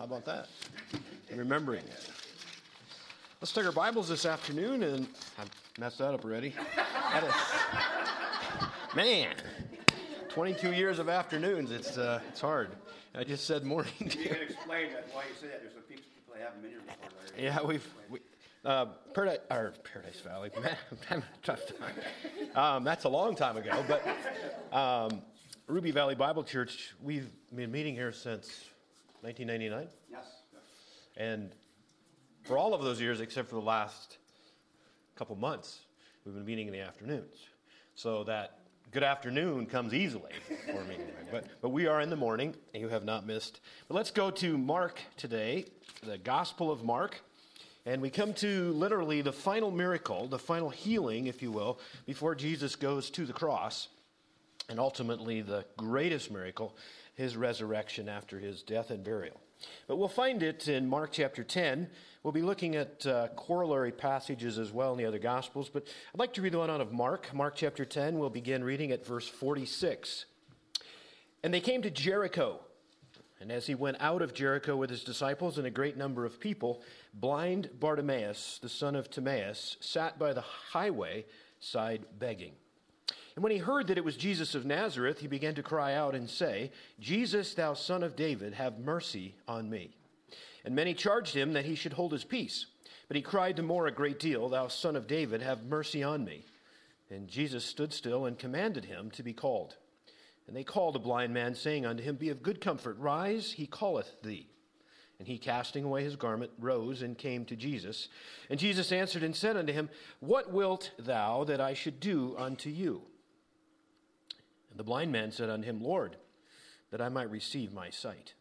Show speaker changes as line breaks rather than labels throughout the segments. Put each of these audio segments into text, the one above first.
How about that? Remembering it. Let's take our Bibles this afternoon, and I messed that up already. That is, man, 22 years of afternoons. It's uh, it's hard. I just said morning.
You can explain that why you say that. There's some people that haven't been here before. Larry.
Yeah, we've we, uh, Paradise, or Paradise Valley. Man, I'm having a tough time. Um, that's a long time ago, but um, Ruby Valley Bible Church. We've been meeting here since 1999,
Yes.
and for all of those years, except for the last couple months, we've been meeting in the afternoons. So that good afternoon comes easily for me. But, but we are in the morning, and you have not missed. But let's go to Mark today, the Gospel of Mark. And we come to literally the final miracle, the final healing, if you will, before Jesus goes to the cross. And ultimately, the greatest miracle, his resurrection after his death and burial. But we'll find it in Mark chapter 10. We'll be looking at uh, corollary passages as well in the other Gospels. But I'd like to read the one out of Mark. Mark chapter 10, we'll begin reading at verse 46. And they came to Jericho. And as he went out of Jericho with his disciples and a great number of people, blind Bartimaeus, the son of Timaeus, sat by the highway side begging. And when he heard that it was Jesus of Nazareth, he began to cry out and say, Jesus, thou son of David, have mercy on me. And many charged him that he should hold his peace. But he cried the more a great deal, Thou son of David, have mercy on me. And Jesus stood still and commanded him to be called. And they called a blind man, saying unto him, Be of good comfort, rise, he calleth thee. And he, casting away his garment, rose and came to Jesus. And Jesus answered and said unto him, What wilt thou that I should do unto you? And the blind man said unto him, Lord, that I might receive my sight.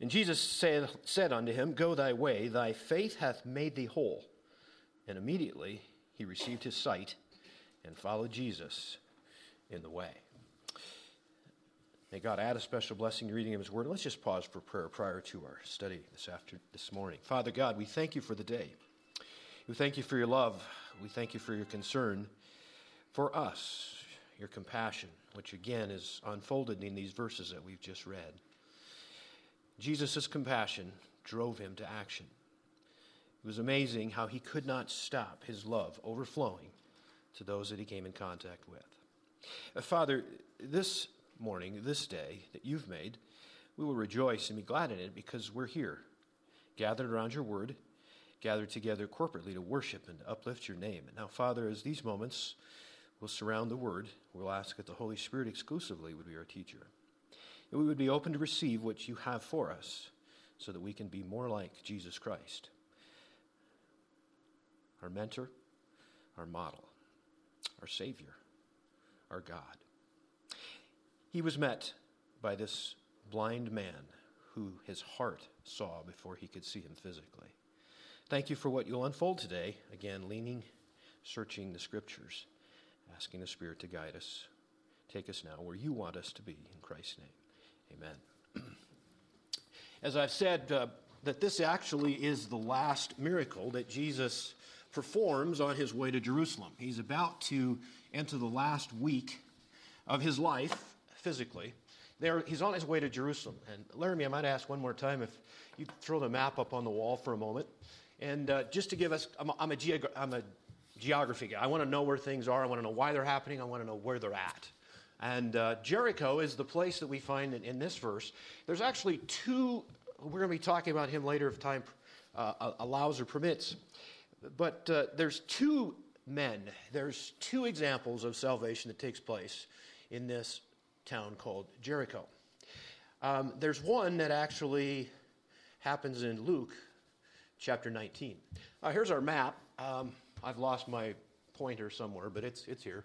And Jesus said, said unto him, Go thy way, thy faith hath made thee whole. And immediately he received his sight and followed Jesus in the way. May God add a special blessing to reading of His Word. Let's just pause for prayer prior to our study this after this morning. Father God, we thank you for the day. We thank you for your love. We thank you for your concern for us, your compassion, which again is unfolded in these verses that we've just read. Jesus' compassion drove him to action. It was amazing how he could not stop his love overflowing to those that he came in contact with. Uh, Father, this morning, this day that you've made, we will rejoice and be glad in it because we're here, gathered around your word, gathered together corporately to worship and uplift your name. And now, Father, as these moments will surround the word, we'll ask that the Holy Spirit exclusively would be our teacher. And we would be open to receive what you have for us so that we can be more like Jesus Christ, our mentor, our model, our Savior, our God. He was met by this blind man who his heart saw before he could see him physically. Thank you for what you'll unfold today. Again, leaning, searching the scriptures, asking the Spirit to guide us. Take us now where you want us to be. In Christ's name, amen. As I've said, uh, that this actually is the last miracle that Jesus performs on his way to Jerusalem. He's about to enter the last week of his life physically. There, he's on his way to Jerusalem. And Laramie, I might ask one more time if you throw the map up on the wall for a moment. And uh, just to give us, I'm a, I'm, a geog- I'm a geography. I want to know where things are. I want to know why they're happening. I want to know where they're at. And uh, Jericho is the place that we find in, in, this verse. There's actually two, we're going to be talking about him later if time uh, allows or permits. But uh, there's two men, there's two examples of salvation that takes place in this town called Jericho. Um, there's one that actually happens in Luke chapter 19. Uh, here's our map. Um, I've lost my pointer somewhere, but it's, it's here.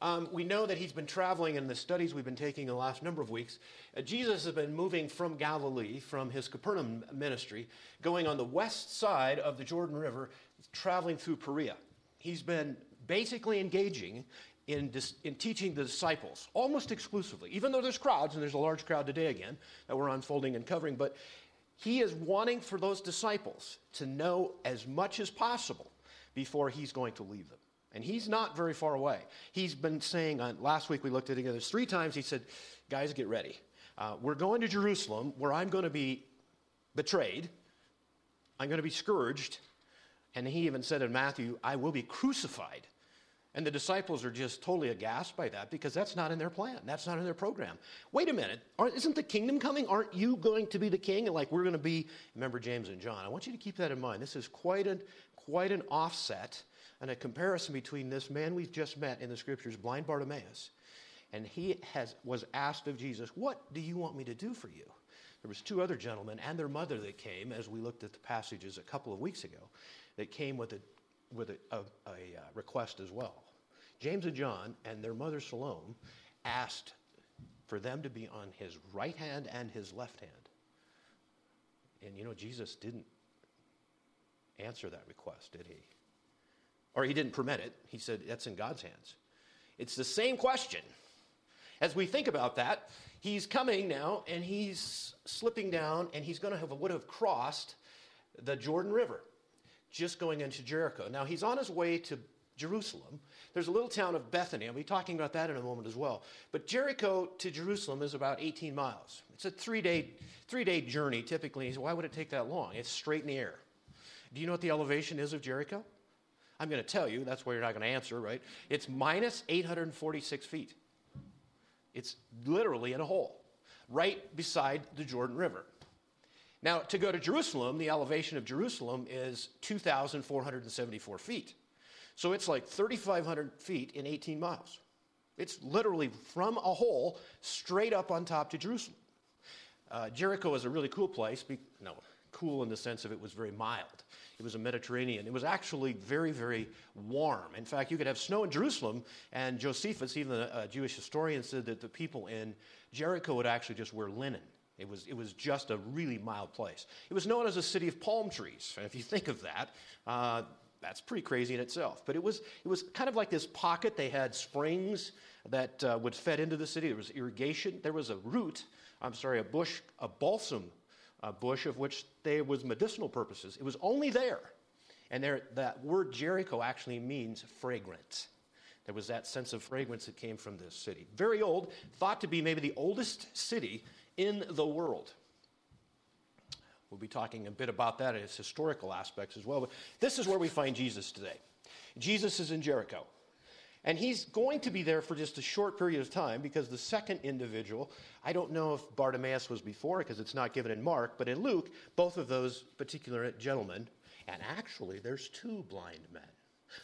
Um, we know that he's been traveling in the studies we've been taking in the last number of weeks. Uh, Jesus has been moving from Galilee, from his Capernaum ministry, going on the west side of the Jordan River, traveling through Perea. He's been basically engaging in, dis, in teaching the disciples almost exclusively, even though there's crowds, and there's a large crowd today again that we're unfolding and covering, but he is wanting for those disciples to know as much as possible before he's going to leave them. And he's not very far away. He's been saying, uh, last week we looked at it together, three times he said, Guys, get ready. Uh, we're going to Jerusalem where I'm going to be betrayed. I'm going to be scourged. And he even said in Matthew, I will be crucified. And the disciples are just totally aghast by that because that's not in their plan. That's not in their program. Wait a minute. Isn't the kingdom coming? Aren't you going to be the king? And like we're going to be, remember James and John. I want you to keep that in mind. This is quite an, quite an offset and a comparison between this man we've just met in the scriptures, blind Bartimaeus, and he has, was asked of Jesus, What do you want me to do for you? There was two other gentlemen and their mother that came, as we looked at the passages a couple of weeks ago, that came with a, with a, a, a uh, request as well. James and John and their mother Salome asked for them to be on his right hand and his left hand. And you know, Jesus didn't answer that request, did he? Or he didn't permit it. He said, that's in God's hands. It's the same question. As we think about that, he's coming now and he's slipping down and he's going to have would have crossed the Jordan River just going into Jericho. Now he's on his way to Jerusalem. There's a little town of Bethany. I'll be talking about that in a moment as well. But Jericho to Jerusalem is about 18 miles. It's a three day, three day journey typically. Why would it take that long? It's straight in the air. Do you know what the elevation is of Jericho? I'm going to tell you. That's why you're not going to answer, right? It's minus 846 feet. It's literally in a hole, right beside the Jordan River. Now, to go to Jerusalem, the elevation of Jerusalem is 2,474 feet. So it's like 3,500 feet in 18 miles. It's literally from a hole straight up on top to Jerusalem. Uh, Jericho is a really cool place. Be- no, cool in the sense of it was very mild. It was a Mediterranean. It was actually very, very warm. In fact, you could have snow in Jerusalem, and Josephus, even a Jewish historian, said that the people in Jericho would actually just wear linen. It was, it was just a really mild place. It was known as a city of palm trees. And if you think of that, uh, that's pretty crazy in itself. But it was, it was kind of like this pocket. They had springs that uh, would fed into the city. There was irrigation. There was a root, I'm sorry, a bush, a balsam uh, bush of which there was medicinal purposes. It was only there. And there, that word Jericho actually means fragrant. There was that sense of fragrance that came from this city. Very old, thought to be maybe the oldest city in the world. We'll be talking a bit about that in its historical aspects as well. But this is where we find Jesus today. Jesus is in Jericho. And he's going to be there for just a short period of time because the second individual, I don't know if Bartimaeus was before because it's not given in Mark, but in Luke, both of those particular gentlemen, and actually there's two blind men.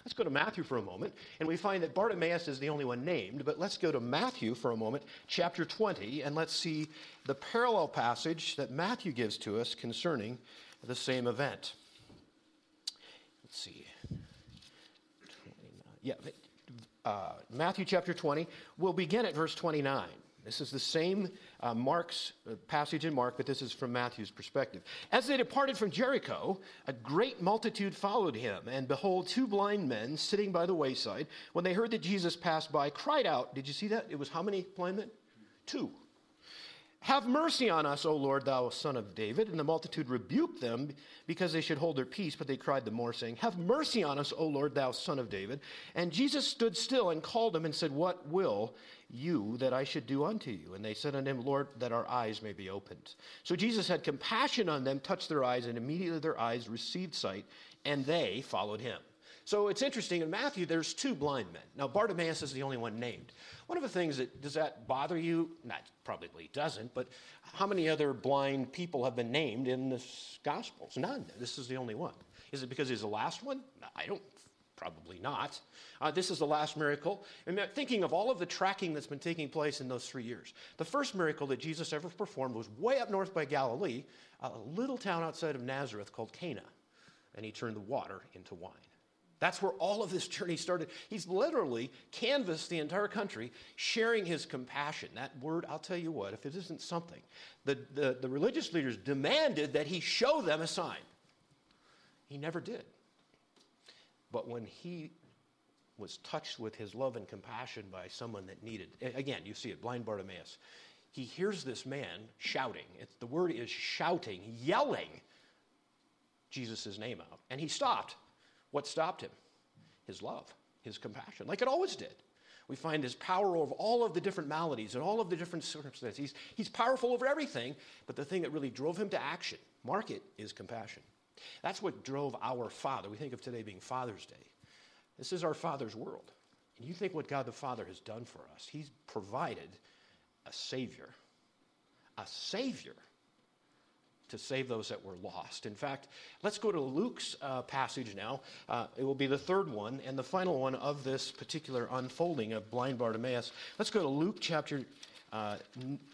Let's go to Matthew for a moment, and we find that Bartimaeus is the only one named, but let's go to Matthew for a moment, chapter 20, and let's see the parallel passage that Matthew gives to us concerning the same event. Let's see. Yeah, uh, Matthew chapter 20. We'll begin at verse 29. This is the same uh, Mark's uh, passage in Mark, but this is from Matthew's perspective. As they departed from Jericho, a great multitude followed him, and behold, two blind men sitting by the wayside, when they heard that Jesus passed by, cried out. Did you see that? It was how many blind men? Two. Have mercy on us, O Lord, thou son of David. And the multitude rebuked them because they should hold their peace, but they cried the more, saying, Have mercy on us, O Lord, thou son of David. And Jesus stood still and called them and said, What will you that I should do unto you? And they said unto him, Lord, that our eyes may be opened. So Jesus had compassion on them, touched their eyes, and immediately their eyes received sight, and they followed him. So it's interesting in Matthew, there's two blind men. Now, Bartimaeus is the only one named. One of the things that does that bother you? Not probably doesn't, but how many other blind people have been named in the Gospels? None. This is the only one. Is it because he's the last one? I don't. Probably not. Uh, this is the last miracle. And thinking of all of the tracking that's been taking place in those three years. The first miracle that Jesus ever performed was way up north by Galilee, a little town outside of Nazareth called Cana. And he turned the water into wine. That's where all of this journey started. He's literally canvassed the entire country, sharing his compassion. That word, I'll tell you what, if it isn't something, the, the, the religious leaders demanded that he show them a sign. He never did. But when he was touched with his love and compassion by someone that needed, again, you see it, blind Bartimaeus, he hears this man shouting. It's, the word is shouting, yelling Jesus' name out. And he stopped what stopped him? His love, his compassion, like it always did. We find his power over all of the different maladies and all of the different circumstances. He's, he's powerful over everything, but the thing that really drove him to action Mark it is compassion. That's what drove our Father. We think of today being Father's Day. This is our Father's world. And you think what God the Father has done for us. He's provided a Savior. A Savior to save those that were lost. In fact, let's go to Luke's uh, passage now. Uh, it will be the third one and the final one of this particular unfolding of blind Bartimaeus. Let's go to Luke chapter uh,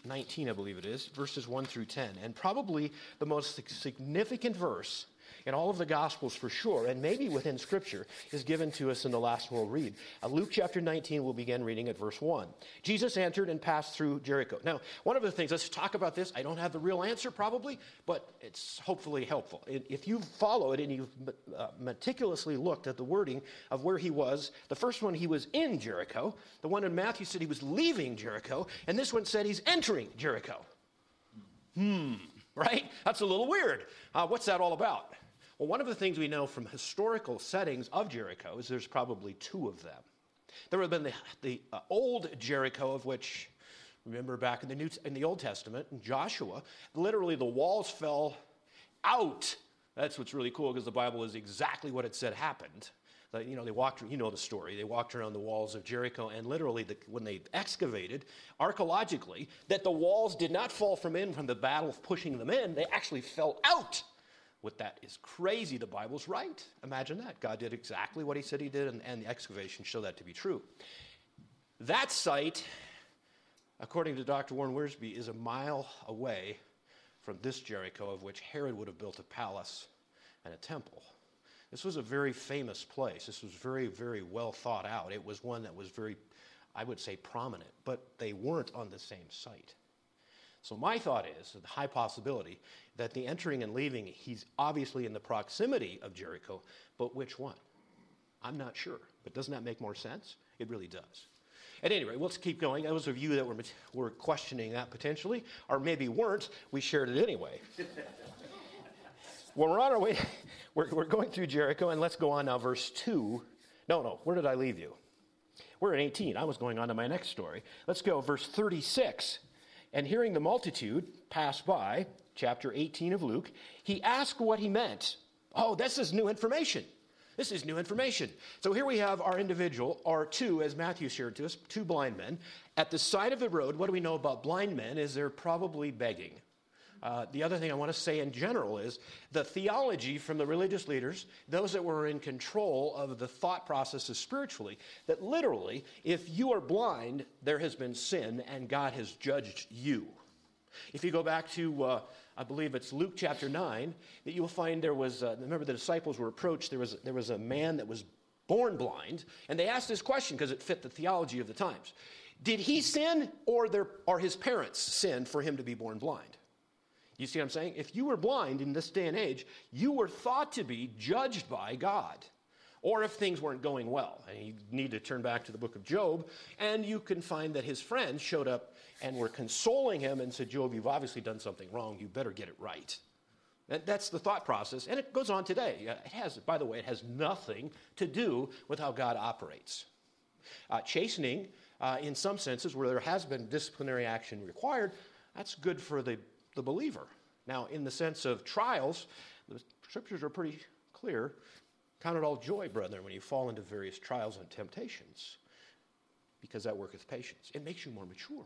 19, I believe it is, verses 1 through 10. And probably the most significant verse in all of the Gospels for sure, and maybe within Scripture, is given to us in the last we'll read. Uh, Luke chapter 19, we'll begin reading at verse 1. Jesus entered and passed through Jericho. Now, one of the things, let's talk about this. I don't have the real answer probably, but it's hopefully helpful. If you follow it and you've uh, meticulously looked at the wording of where he was, the first one he was in Jericho, the one in Matthew said he was leaving Jericho, and this one said he's entering Jericho. Hmm, right? That's a little weird. Uh, what's that all about? Well, one of the things we know from historical settings of Jericho is there's probably two of them. There have been the, the uh, old Jericho, of which, remember back in the, New, in the Old Testament, in Joshua, literally the walls fell out. That's what's really cool because the Bible is exactly what it said happened. you know, they walked, you know the story. They walked around the walls of Jericho, and literally, the, when they excavated archaeologically, that the walls did not fall from in from the battle of pushing them in, they actually fell out. What that is crazy. The Bible's right. Imagine that. God did exactly what he said he did, and, and the excavations show that to be true. That site, according to Dr. Warren Wiersbe, is a mile away from this Jericho, of which Herod would have built a palace and a temple. This was a very famous place. This was very, very well thought out. It was one that was very, I would say, prominent, but they weren't on the same site. So my thought is, the high possibility, that the entering and leaving, he's obviously in the proximity of Jericho, but which one? I'm not sure. But doesn't that make more sense? It really does. At any rate, let's keep going. Those of you that were, were questioning that potentially, or maybe weren't, we shared it anyway. well, we're on our way, we're, we're going through Jericho, and let's go on now, verse 2. No, no, where did I leave you? We're at 18. I was going on to my next story. Let's go, verse 36. And hearing the multitude pass by, chapter 18 of Luke, he asked what he meant. Oh, this is new information. This is new information. So here we have our individual, our two, as Matthew shared to us, two blind men. At the side of the road, what do we know about blind men is they're probably begging. Uh, the other thing I want to say in general is the theology from the religious leaders, those that were in control of the thought processes spiritually, that literally, if you are blind, there has been sin and God has judged you. If you go back to, uh, I believe it's Luke chapter 9, that you'll find there was, uh, remember the disciples were approached, there was, there was a man that was born blind, and they asked this question because it fit the theology of the times. Did he sin or, their, or his parents sin for him to be born blind? You see what I'm saying? If you were blind in this day and age, you were thought to be judged by God. Or if things weren't going well, and you need to turn back to the book of Job, and you can find that his friends showed up and were consoling him and said, Job, you've obviously done something wrong. You better get it right. And that's the thought process, and it goes on today. It has, by the way, it has nothing to do with how God operates. Uh, chastening, uh, in some senses, where there has been disciplinary action required, that's good for the the believer. Now, in the sense of trials, the scriptures are pretty clear. Count it all joy, brethren, when you fall into various trials and temptations, because that worketh patience. It makes you more mature.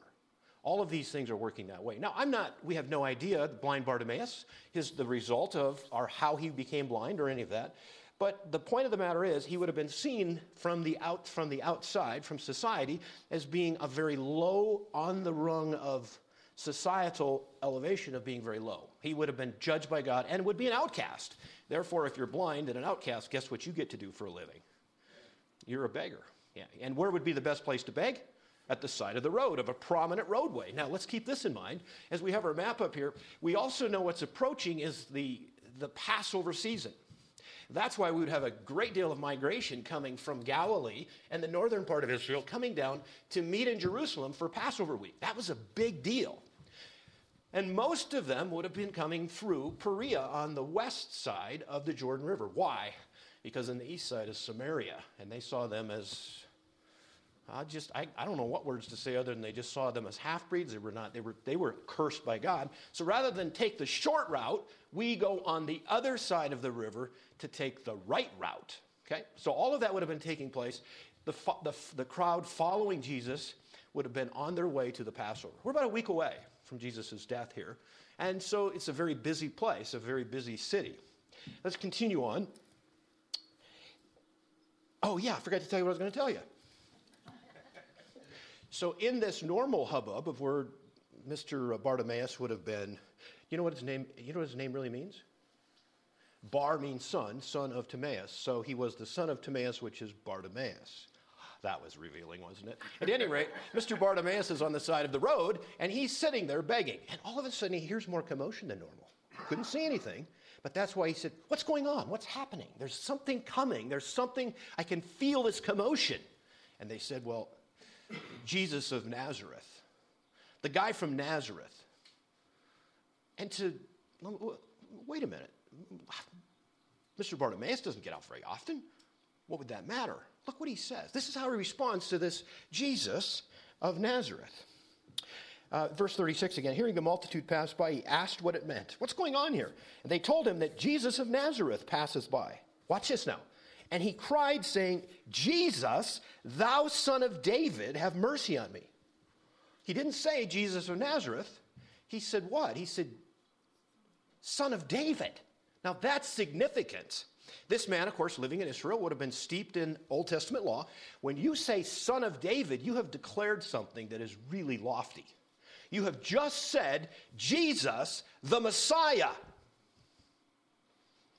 All of these things are working that way. Now, I'm not, we have no idea, the blind Bartimaeus is the result of, or how he became blind or any of that. But the point of the matter is, he would have been seen from the, out, from the outside, from society, as being a very low on the rung of societal elevation of being very low. He would have been judged by God and would be an outcast. Therefore, if you're blind and an outcast, guess what you get to do for a living? You're a beggar. Yeah. And where would be the best place to beg? At the side of the road, of a prominent roadway. Now, let's keep this in mind. As we have our map up here, we also know what's approaching is the, the Passover season. That's why we would have a great deal of migration coming from Galilee and the northern part of Israel coming down to meet in Jerusalem for Passover week. That was a big deal. And most of them would have been coming through Perea on the west side of the Jordan River. Why? Because on the east side is Samaria, and they saw them as I just I, I don't know what words to say other than they just saw them as half breeds. They were not, they were they were cursed by God. So rather than take the short route, we go on the other side of the river to take the right route. Okay? So all of that would have been taking place. The, the, the crowd following Jesus would have been on their way to the Passover. We're about a week away from Jesus' death here. And so it's a very busy place, a very busy city. Let's continue on. Oh, yeah, I forgot to tell you what I was going to tell you. So, in this normal hubbub of where Mr. Bartimaeus would have been, you know what his name, you know what his name really means? Bar means son, son of Timaeus. So he was the son of Timaeus, which is Bartimaeus. That was revealing, wasn't it? At any rate, Mr. Bartimaeus is on the side of the road and he's sitting there begging. And all of a sudden he hears more commotion than normal. Couldn't see anything. But that's why he said, What's going on? What's happening? There's something coming. There's something, I can feel this commotion. And they said, Well, Jesus of Nazareth, the guy from Nazareth. And to, wait a minute. Mr. Bartimaeus doesn't get out very often. What would that matter? Look what he says. This is how he responds to this Jesus of Nazareth. Uh, verse 36 again, hearing the multitude pass by, he asked what it meant. What's going on here? And they told him that Jesus of Nazareth passes by. Watch this now. And he cried, saying, Jesus, thou son of David, have mercy on me. He didn't say Jesus of Nazareth. He said what? He said, Son of David. Now that's significant. This man, of course, living in Israel, would have been steeped in Old Testament law. When you say son of David, you have declared something that is really lofty. You have just said Jesus, the Messiah.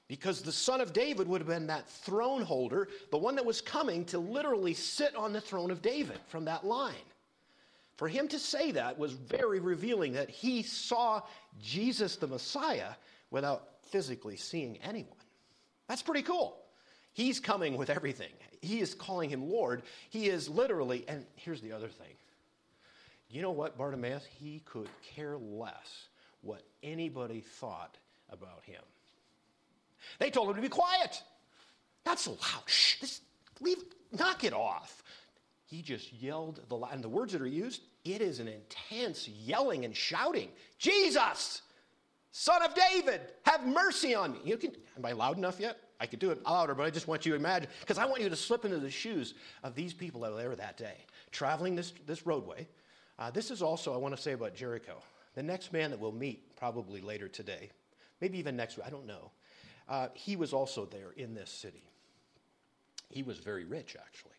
Because the son of David would have been that throne holder, the one that was coming to literally sit on the throne of David from that line. For him to say that was very revealing that he saw Jesus the Messiah without physically seeing anyone. That's pretty cool. He's coming with everything. He is calling him Lord. He is literally, and here's the other thing. You know what, Bartimaeus? He could care less what anybody thought about him. They told him to be quiet. Not so loud. Shh, this, leave, knock it off. He just yelled the and the words that are used, it is an intense yelling and shouting. Jesus! Son of David, have mercy on me. You can, am I loud enough yet? I could do it louder, but I just want you to imagine, because I want you to slip into the shoes of these people that were there that day, traveling this, this roadway. Uh, this is also, I want to say about Jericho. The next man that we'll meet probably later today, maybe even next week, I don't know. Uh, he was also there in this city. He was very rich, actually.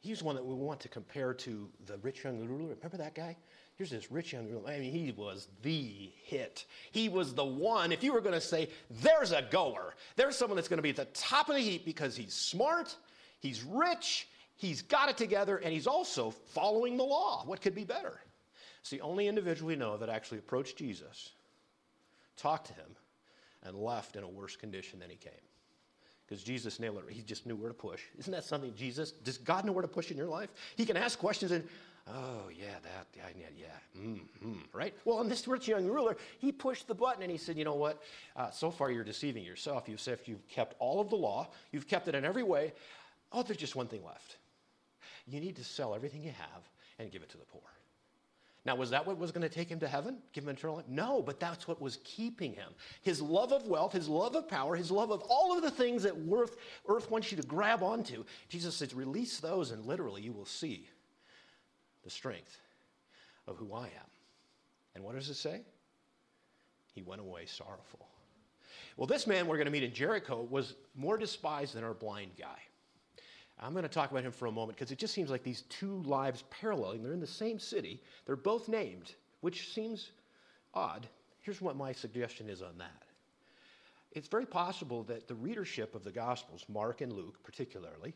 He's one that we want to compare to the rich young ruler. Remember that guy? Here's this rich young. I mean, he was the hit. He was the one, if you were going to say, there's a goer, there's someone that's going to be at the top of the heap because he's smart, he's rich, he's got it together, and he's also following the law. What could be better? It's the only individual we know that actually approached Jesus, talked to him, and left in a worse condition than he came. Because Jesus nailed it. He just knew where to push. Isn't that something Jesus, does God know where to push in your life? He can ask questions and, Oh, yeah, that, yeah, yeah, mm-hmm, right? Well, and this rich young ruler, he pushed the button and he said, You know what? Uh, so far you're deceiving yourself. You said you've kept all of the law, you've kept it in every way. Oh, there's just one thing left. You need to sell everything you have and give it to the poor. Now, was that what was going to take him to heaven? Give him eternal life? No, but that's what was keeping him. His love of wealth, his love of power, his love of all of the things that earth, earth wants you to grab onto. Jesus says, release those, and literally you will see the strength of who I am. And what does it say? He went away sorrowful. Well, this man we're going to meet in Jericho was more despised than our blind guy. I'm going to talk about him for a moment because it just seems like these two lives paralleling. They're in the same city, they're both named, which seems odd. Here's what my suggestion is on that. It's very possible that the readership of the Gospels, Mark and Luke particularly,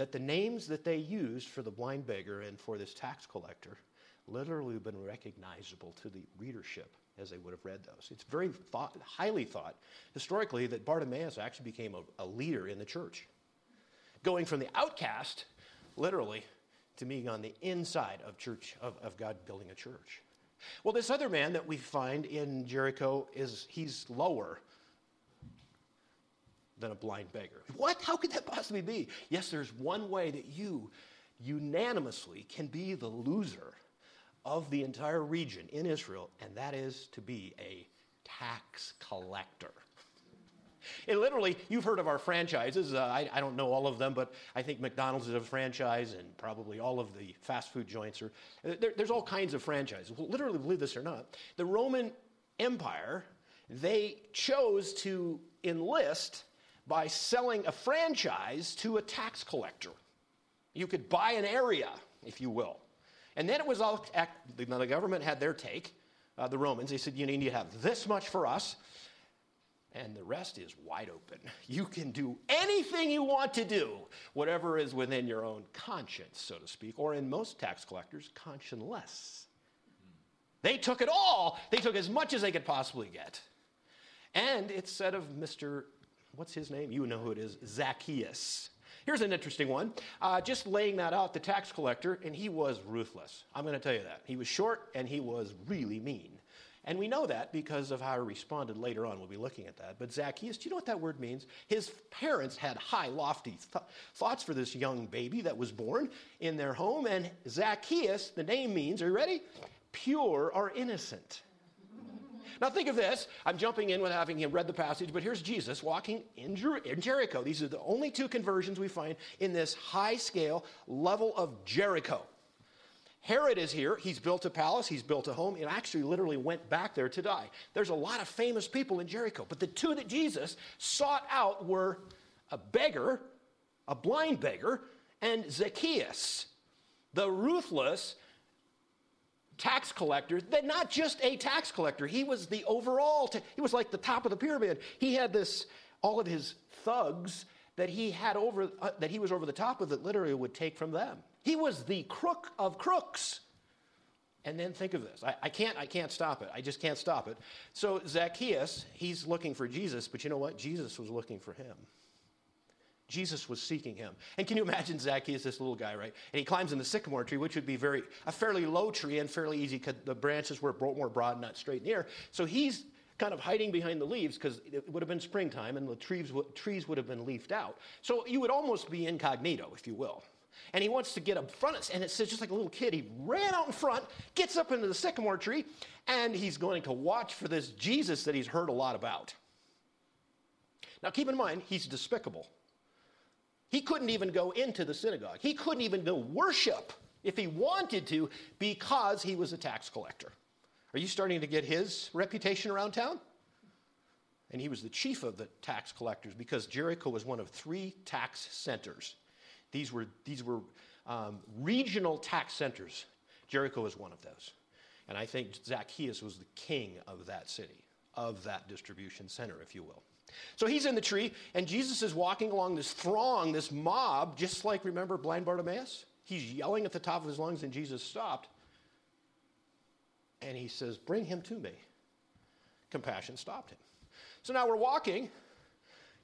that the names that they used for the blind beggar and for this tax collector literally have been recognizable to the readership as they would have read those. It's very thought, highly thought historically that Bartimaeus actually became a, a leader in the church, going from the outcast, literally, to being on the inside of church of, of God building a church. Well, this other man that we find in Jericho is he's lower than a blind beggar. What? How could that possibly be? Yes, there's one way that you unanimously can be the loser of the entire region in Israel, and that is to be a tax collector. It literally, you've heard of our franchises. Uh, I, I, don't know all of them, but I think McDonald's is a franchise, and probably all of the fast food joints are. There, there's all kinds of franchises. Well, literally, believe this or not, the Roman Empire, they chose to enlist by selling a franchise to a tax collector. You could buy an area, if you will. And then it was all, the government had their take, uh, the Romans. They said, you need to have this much for us, and the rest is wide open. You can do anything you want to do, whatever is within your own conscience, so to speak, or in most tax collectors, conscienceless. They took it all. They took as much as they could possibly get. And it's said of Mr. What's his name? You know who it is Zacchaeus. Here's an interesting one. Uh, just laying that out, the tax collector, and he was ruthless. I'm going to tell you that. He was short and he was really mean. And we know that because of how he responded later on. We'll be looking at that. But Zacchaeus, do you know what that word means? His parents had high, lofty th- thoughts for this young baby that was born in their home. And Zacchaeus, the name means, are you ready? Pure or innocent. Now, think of this. I'm jumping in with having him read the passage, but here's Jesus walking in, Jer- in Jericho. These are the only two conversions we find in this high scale level of Jericho. Herod is here. He's built a palace, he's built a home, and actually literally went back there to die. There's a lot of famous people in Jericho, but the two that Jesus sought out were a beggar, a blind beggar, and Zacchaeus, the ruthless tax collector, that not just a tax collector, he was the overall, t- he was like the top of the pyramid. He had this, all of his thugs that he had over, uh, that he was over the top of that literally would take from them. He was the crook of crooks. And then think of this. I, I, can't, I can't stop it. I just can't stop it. So Zacchaeus, he's looking for Jesus, but you know what? Jesus was looking for him. Jesus was seeking him. And can you imagine Zacchaeus, this little guy, right? And he climbs in the sycamore tree, which would be very a fairly low tree and fairly easy because the branches were more broad, not straight in the air. So he's kind of hiding behind the leaves because it would have been springtime and the trees, trees would have been leafed out. So you would almost be incognito, if you will and he wants to get up front. us, And it says, just like a little kid, he ran out in front, gets up into the sycamore tree, and he's going to watch for this Jesus that he's heard a lot about. Now, keep in mind, he's despicable. He couldn't even go into the synagogue, he couldn't even go worship if he wanted to because he was a tax collector. Are you starting to get his reputation around town? And he was the chief of the tax collectors because Jericho was one of three tax centers. These were, these were um, regional tax centers. Jericho was one of those. And I think Zacchaeus was the king of that city, of that distribution center, if you will. So he's in the tree, and Jesus is walking along this throng, this mob, just like, remember, blind Bartimaeus? He's yelling at the top of his lungs, and Jesus stopped. And he says, Bring him to me. Compassion stopped him. So now we're walking.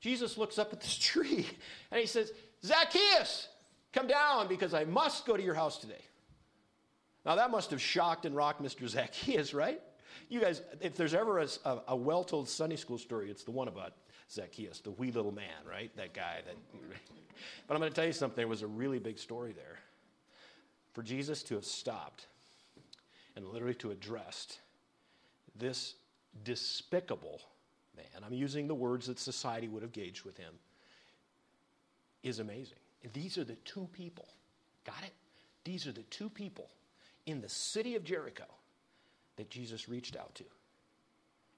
Jesus looks up at this tree, and he says, Zacchaeus, come down because I must go to your house today. Now, that must have shocked and rocked Mr. Zacchaeus, right? You guys, if there's ever a, a, well told Sunday school story, it's the one about Zacchaeus, the wee little man, right? That guy. That, but I'm going to tell you something. There was a really big story there. For Jesus to have stopped and literally to address this despicable man, I'm using the words that society would have gauged with him, is amazing. These are the two people. Got it? These are the two people in the city of Jericho that Jesus reached out to.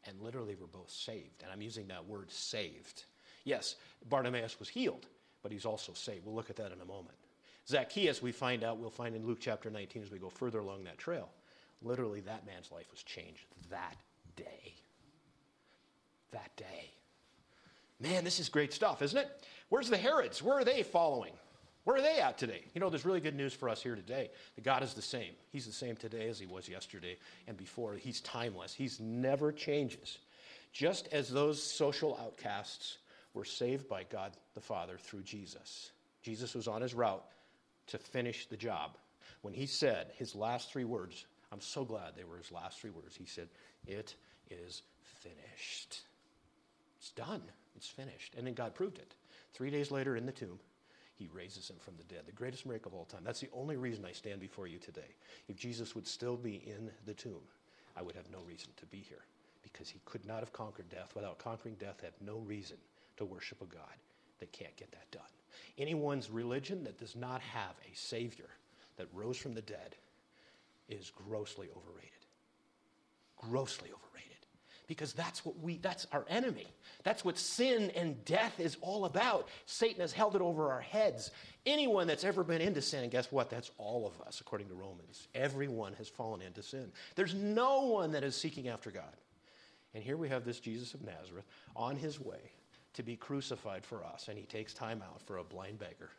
And literally were both saved. And I'm using that word saved. Yes, Bartimaeus was healed, but he's also saved. We'll look at that in a moment. Zacchaeus, we find out, we'll find in Luke chapter 19 as we go further along that trail. Literally, that man's life was changed that day. That day. Man, this is great stuff, isn't it? Where's the Herods? Where are they following? Where are they at today? You know, there's really good news for us here today. That God is the same. He's the same today as he was yesterday and before. He's timeless. He's never changes. Just as those social outcasts were saved by God the Father through Jesus. Jesus was on his route to finish the job. When he said his last three words, I'm so glad they were his last three words. He said, It is finished. It's done. It's finished. And then God proved it. Three days later in the tomb, he raises him from the dead. The greatest miracle of all time. That's the only reason I stand before you today. If Jesus would still be in the tomb, I would have no reason to be here because he could not have conquered death. Without conquering death, have no reason to worship a God that can't get that done. Anyone's religion that does not have a Savior that rose from the dead is grossly overrated. Grossly overrated. Because that's what we, that's our enemy. That's what sin and death is all about. Satan has held it over our heads. Anyone that's ever been into sin, and guess what? That's all of us, according to Romans. Everyone has fallen into sin. There's no one that is seeking after God. And here we have this Jesus of Nazareth on his way to be crucified for us, and he takes time out for a blind beggar.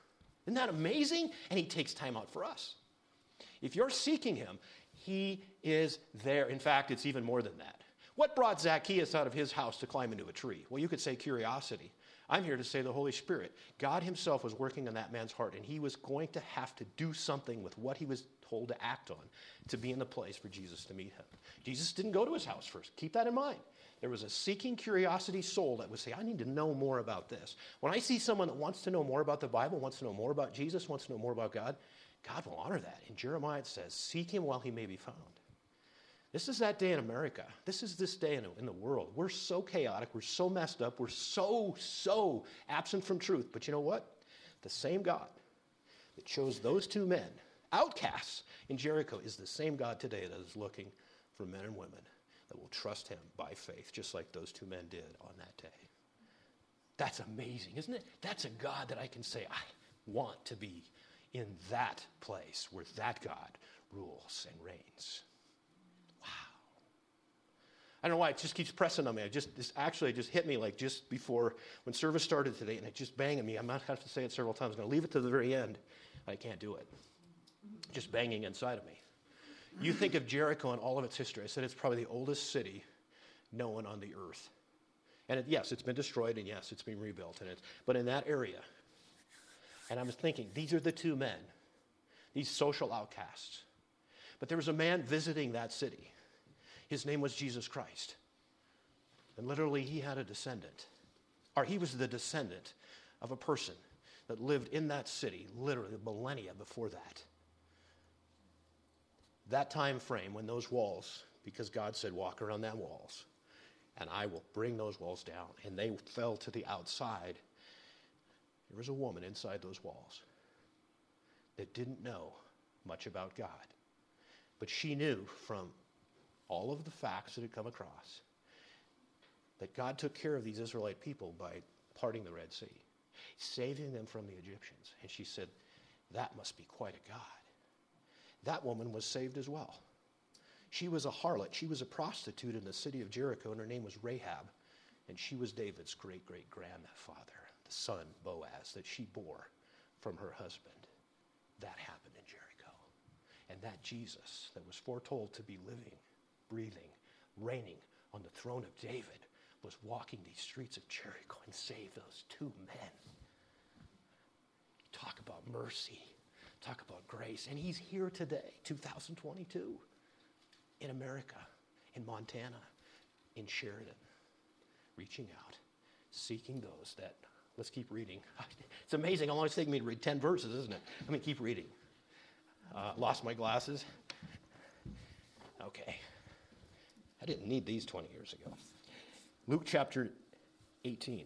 Isn't that amazing? And he takes time out for us. If you're seeking him, he is there. In fact, it's even more than that. What brought Zacchaeus out of his house to climb into a tree? Well, you could say curiosity. I'm here to say the Holy Spirit. God Himself was working in that man's heart, and he was going to have to do something with what he was told to act on to be in the place for Jesus to meet him. Jesus didn't go to his house first. Keep that in mind. There was a seeking curiosity soul that would say, I need to know more about this. When I see someone that wants to know more about the Bible, wants to know more about Jesus, wants to know more about God, God will honor that. In Jeremiah, it says, Seek him while he may be found. This is that day in America. This is this day in, in the world. We're so chaotic. We're so messed up. We're so, so absent from truth. But you know what? The same God that chose those two men, outcasts in Jericho, is the same God today that is looking for men and women that will trust him by faith, just like those two men did on that day. That's amazing, isn't it? That's a God that I can say, I want to be in that place where that God rules and reigns. I don't know why it just keeps pressing on me. I just this actually just hit me like just before when service started today, and it just banging me. I might have to say it several times. I'm going to leave it to the very end. I can't do it. Just banging inside of me. You think of Jericho and all of its history. I said it's probably the oldest city known on the earth. And it, yes, it's been destroyed, and yes, it's been rebuilt. And it's, but in that area, and I was thinking, these are the two men, these social outcasts. But there was a man visiting that city his name was Jesus Christ. And literally, he had a descendant, or he was the descendant of a person that lived in that city, literally millennia before that. That time frame when those walls, because God said, walk around that walls, and I will bring those walls down. And they fell to the outside. There was a woman inside those walls that didn't know much about God. But she knew from all of the facts that had come across that God took care of these Israelite people by parting the Red Sea, saving them from the Egyptians. And she said, That must be quite a God. That woman was saved as well. She was a harlot. She was a prostitute in the city of Jericho, and her name was Rahab. And she was David's great great grandfather, the son Boaz that she bore from her husband. That happened in Jericho. And that Jesus that was foretold to be living breathing, reigning on the throne of David, was walking these streets of Jericho and saved those two men. Talk about mercy, talk about grace. And he's here today, 2022, in America, in Montana, in Sheridan, reaching out, seeking those that, let's keep reading. It's amazing how long it's taking me to read 10 verses, isn't it? Let me keep reading. Uh, lost my glasses. Okay. I didn't need these 20 years ago. Luke chapter 18.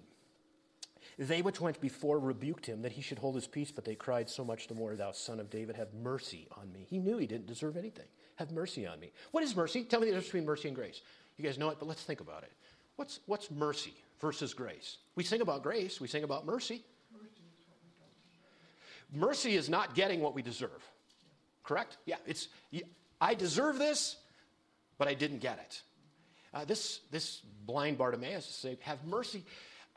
They which went before rebuked him that he should hold his peace, but they cried so much the more, Thou son of David, have mercy on me. He knew he didn't deserve anything. Have mercy on me. What is mercy? Tell me the difference between mercy and grace. You guys know it, but let's think about it. What's, what's mercy versus grace? We sing about grace, we sing about mercy. Mercy is not getting what we deserve. Correct? Yeah, it's I deserve this, but I didn't get it. Uh, this, this blind Bartimaeus said, Have mercy.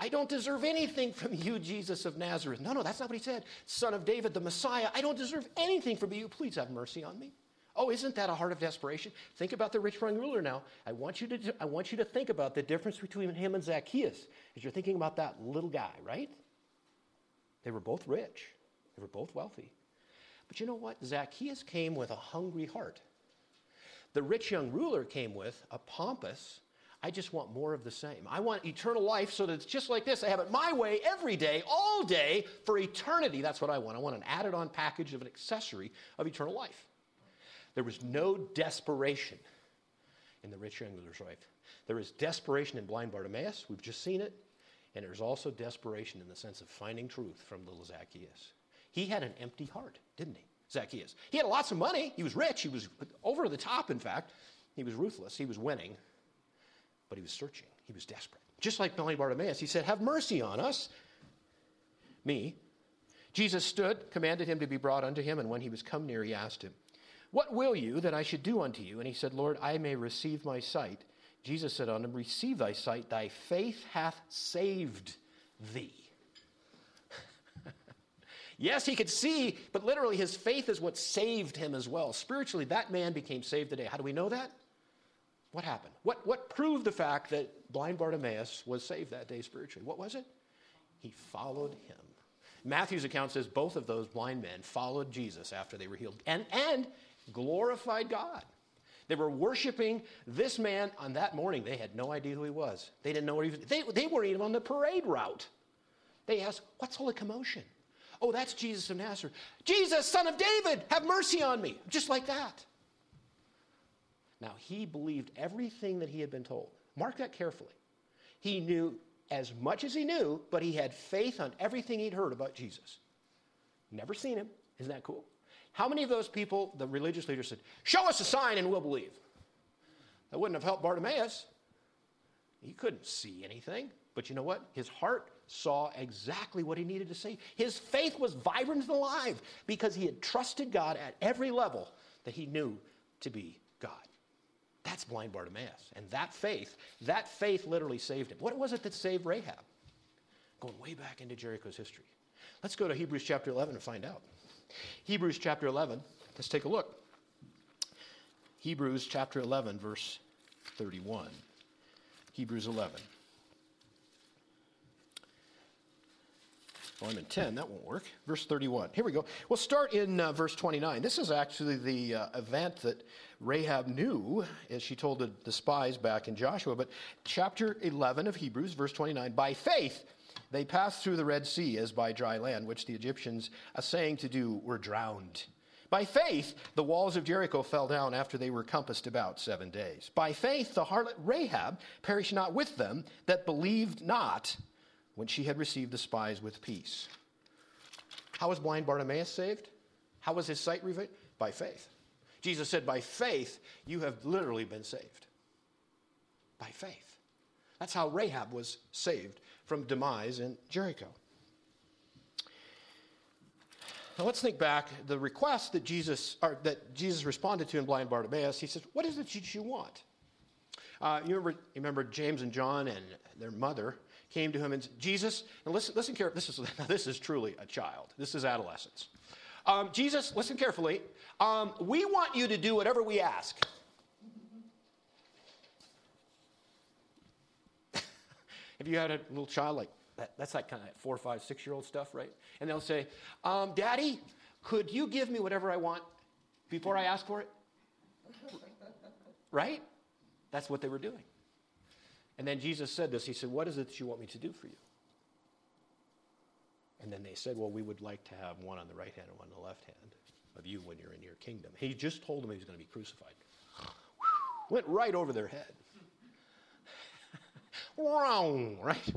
I don't deserve anything from you, Jesus of Nazareth. No, no, that's not what he said. Son of David, the Messiah, I don't deserve anything from you. Please have mercy on me. Oh, isn't that a heart of desperation? Think about the rich young ruler now. I want you to, I want you to think about the difference between him and Zacchaeus as you're thinking about that little guy, right? They were both rich, they were both wealthy. But you know what? Zacchaeus came with a hungry heart. The rich young ruler came with a pompous, I just want more of the same. I want eternal life so that it's just like this. I have it my way every day, all day, for eternity. That's what I want. I want an added on package of an accessory of eternal life. There was no desperation in the rich young ruler's life. There is desperation in blind Bartimaeus. We've just seen it. And there's also desperation in the sense of finding truth from little Zacchaeus. He had an empty heart, didn't he? Zacchaeus. He had lots of money. He was rich. He was over the top, in fact. He was ruthless. He was winning. But he was searching. He was desperate. Just like blind Bartimaeus, he said, Have mercy on us. Me. Jesus stood, commanded him to be brought unto him, and when he was come near, he asked him, What will you that I should do unto you? And he said, Lord, I may receive my sight. Jesus said unto him, Receive thy sight, thy faith hath saved thee. Yes, he could see, but literally his faith is what saved him as well. Spiritually, that man became saved today. How do we know that? What happened? What, what proved the fact that blind Bartimaeus was saved that day spiritually? What was it? He followed him. Matthew's account says both of those blind men followed Jesus after they were healed and, and glorified God. They were worshiping this man on that morning. They had no idea who he was. They didn't know where he was. They, they weren't even on the parade route. They asked, What's all the commotion? Oh, that's Jesus of Nazareth. Jesus, son of David, have mercy on me. Just like that. Now, he believed everything that he had been told. Mark that carefully. He knew as much as he knew, but he had faith on everything he'd heard about Jesus. Never seen him. Isn't that cool? How many of those people, the religious leaders said, Show us a sign and we'll believe? That wouldn't have helped Bartimaeus. He couldn't see anything. But you know what? His heart saw exactly what he needed to see. His faith was vibrant and alive because he had trusted God at every level that he knew to be God. That's blind Bartimaeus. And that faith, that faith literally saved him. What was it that saved Rahab? Going way back into Jericho's history. Let's go to Hebrews chapter 11 and find out. Hebrews chapter 11, let's take a look. Hebrews chapter 11, verse 31. Hebrews 11. Well, I'm in 10. That won't work. Verse 31. Here we go. We'll start in uh, verse 29. This is actually the uh, event that Rahab knew as she told the, the spies back in Joshua. But chapter 11 of Hebrews, verse 29. By faith, they passed through the Red Sea as by dry land, which the Egyptians, assaying to do, were drowned. By faith, the walls of Jericho fell down after they were compassed about seven days. By faith, the harlot Rahab perished not with them that believed not when she had received the spies with peace. How was blind Bartimaeus saved? How was his sight revived? By faith. Jesus said, By faith, you have literally been saved. By faith. That's how Rahab was saved from demise in Jericho. Now let's think back the request that Jesus or that Jesus responded to in blind Bartimaeus. He says, "What is it that you want?" Uh, you remember, you remember James and John and their mother came to him and Jesus. And listen, listen carefully. This is this is truly a child. This is adolescence. Um, Jesus, listen carefully. Um, we want you to do whatever we ask. Have you had a little child like that? That's like kind of like four, five, six year old stuff, right? And they'll say, um, Daddy, could you give me whatever I want before I ask for it? right? That's what they were doing. And then Jesus said this He said, What is it that you want me to do for you? And then they said, Well, we would like to have one on the right hand and one on the left hand of you when you're in your kingdom. He just told them he was going to be crucified. Went right over their head. Wrong, right?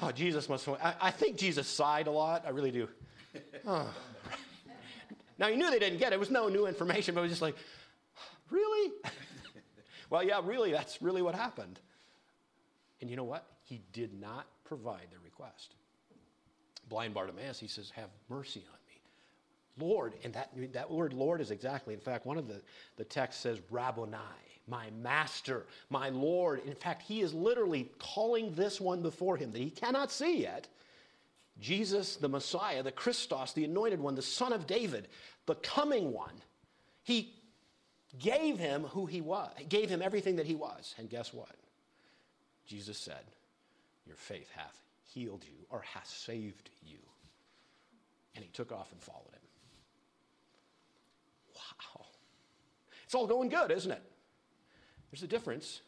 Oh, Jesus must. I, I, think Jesus sighed a lot. I really do. Oh. Now, he knew they didn't get it. It was no new information, but it was just like, really? well, yeah, really, that's really what happened. And you know what? He did not provide their request. Blind Bartimaeus, he says, Have mercy on me. Lord, and that, that word Lord is exactly, in fact, one of the, the texts says Rabboni, my master, my Lord. In fact, he is literally calling this one before him that he cannot see yet. Jesus, the Messiah, the Christos, the anointed one, the son of David, the coming one. He gave him who he was, gave him everything that he was. And guess what? Jesus said, Your faith hath healed you or hath saved you. And he took off and followed him. Wow. It's all going good, isn't it? There's a difference.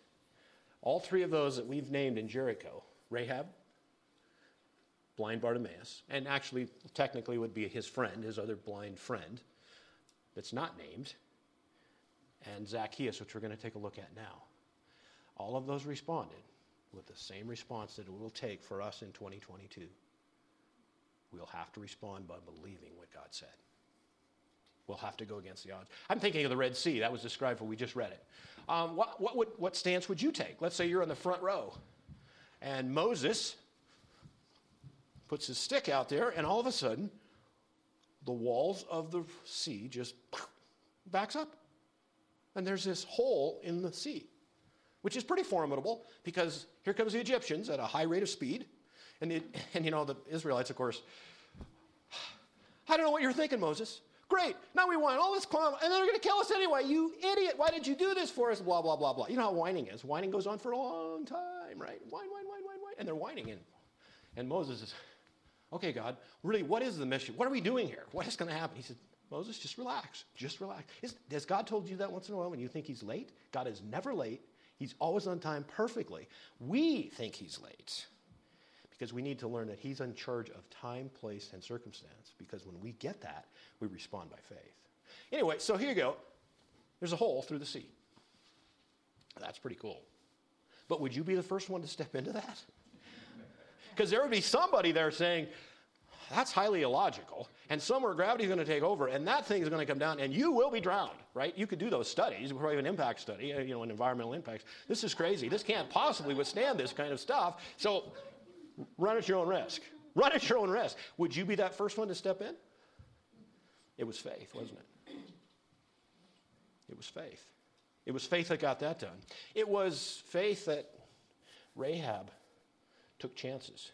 All three of those that we've named in Jericho Rahab, blind Bartimaeus, and actually, technically, would be his friend, his other blind friend that's not named, and Zacchaeus, which we're going to take a look at now. All of those responded with the same response that it will take for us in 2022. We'll have to respond by believing what God said. We'll have to go against the odds. I'm thinking of the Red Sea. That was described when we just read it. Um, what, what, would, what stance would you take? Let's say you're in the front row, and Moses puts his stick out there, and all of a sudden, the walls of the sea just backs up. And there's this hole in the sea, which is pretty formidable because here comes the Egyptians at a high rate of speed. And, it, and you know, the Israelites, of course, I don't know what you're thinking, Moses. Great, now we want all this clown, and they're going to kill us anyway. You idiot, why did you do this for us? Blah, blah, blah, blah. You know how whining is. Whining goes on for a long time, right? Whine, whine, whine, whine, whine. And they're whining. And, and Moses is, okay, God, really, what is the mission? What are we doing here? What is going to happen? He said, Moses, just relax. Just relax. Is, has God told you that once in a while when you think he's late? God is never late. He's always on time perfectly. We think he's late because we need to learn that he's in charge of time, place, and circumstance. Because when we get that, we respond by faith. Anyway, so here you go. There's a hole through the sea. That's pretty cool. But would you be the first one to step into that? Because there would be somebody there saying, that's highly illogical. And somewhere gravity's going to take over, and that thing is going to come down, and you will be drowned, right? You could do those studies, probably an impact study, uh, you know, an environmental impact. This is crazy. This can't possibly withstand this kind of stuff. So run at your own risk. Run at your own risk. Would you be that first one to step in? It was faith, wasn't it? It was faith. It was faith that got that done. It was faith that Rahab took chances.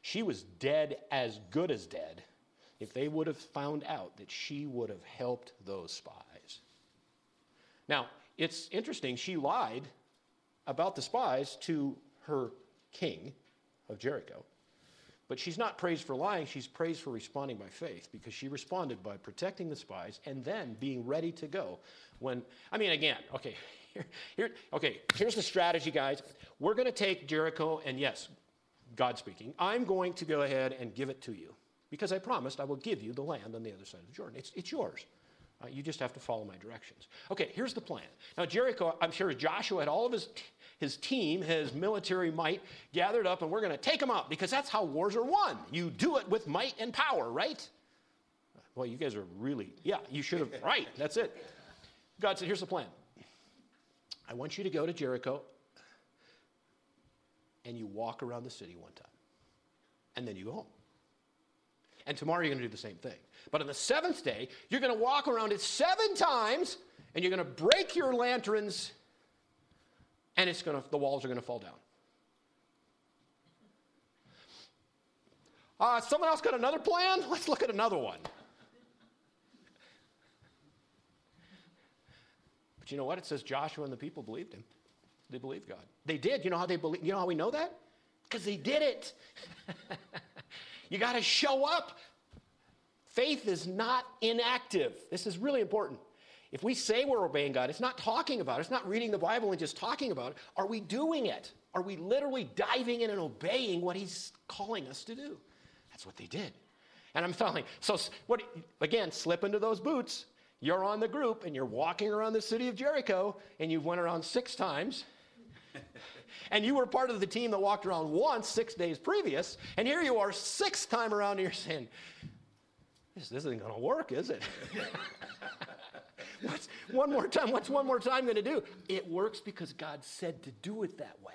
She was dead as good as dead if they would have found out that she would have helped those spies. Now, it's interesting, she lied about the spies to her king of Jericho. But she's not praised for lying, she's praised for responding by faith because she responded by protecting the spies and then being ready to go. When, I mean, again, okay, here, here okay, here's the strategy, guys. We're going to take Jericho, and yes, God speaking, I'm going to go ahead and give it to you because I promised I will give you the land on the other side of the Jordan. It's, it's yours. Uh, you just have to follow my directions. Okay, here's the plan. Now, Jericho, I'm sure Joshua had all of his, his team, his military might gathered up, and we're going to take them out because that's how wars are won. You do it with might and power, right? Well, you guys are really, yeah, you should have, right, that's it. God said, here's the plan. I want you to go to Jericho and you walk around the city one time. And then you go home. And tomorrow you're going to do the same thing. But on the seventh day, you're going to walk around it seven times and you're going to break your lanterns and it's going to, the walls are going to fall down. Uh, someone else got another plan? Let's look at another one. But you know what? It says Joshua and the people believed him. They believed God. They did. You know how they believe? You know how we know that? Because they did it. you got to show up. Faith is not inactive. This is really important. If we say we're obeying God, it's not talking about it, it's not reading the Bible and just talking about it. Are we doing it? Are we literally diving in and obeying what He's calling us to do? That's what they did. And I'm telling, so what again, slip into those boots. You're on the group and you're walking around the city of Jericho and you've went around six times and you were part of the team that walked around once six days previous, and here you are, sixth time around, you're saying, This, this isn't going to work, is it? what's, one more time, what's one more time going to do? It works because God said to do it that way.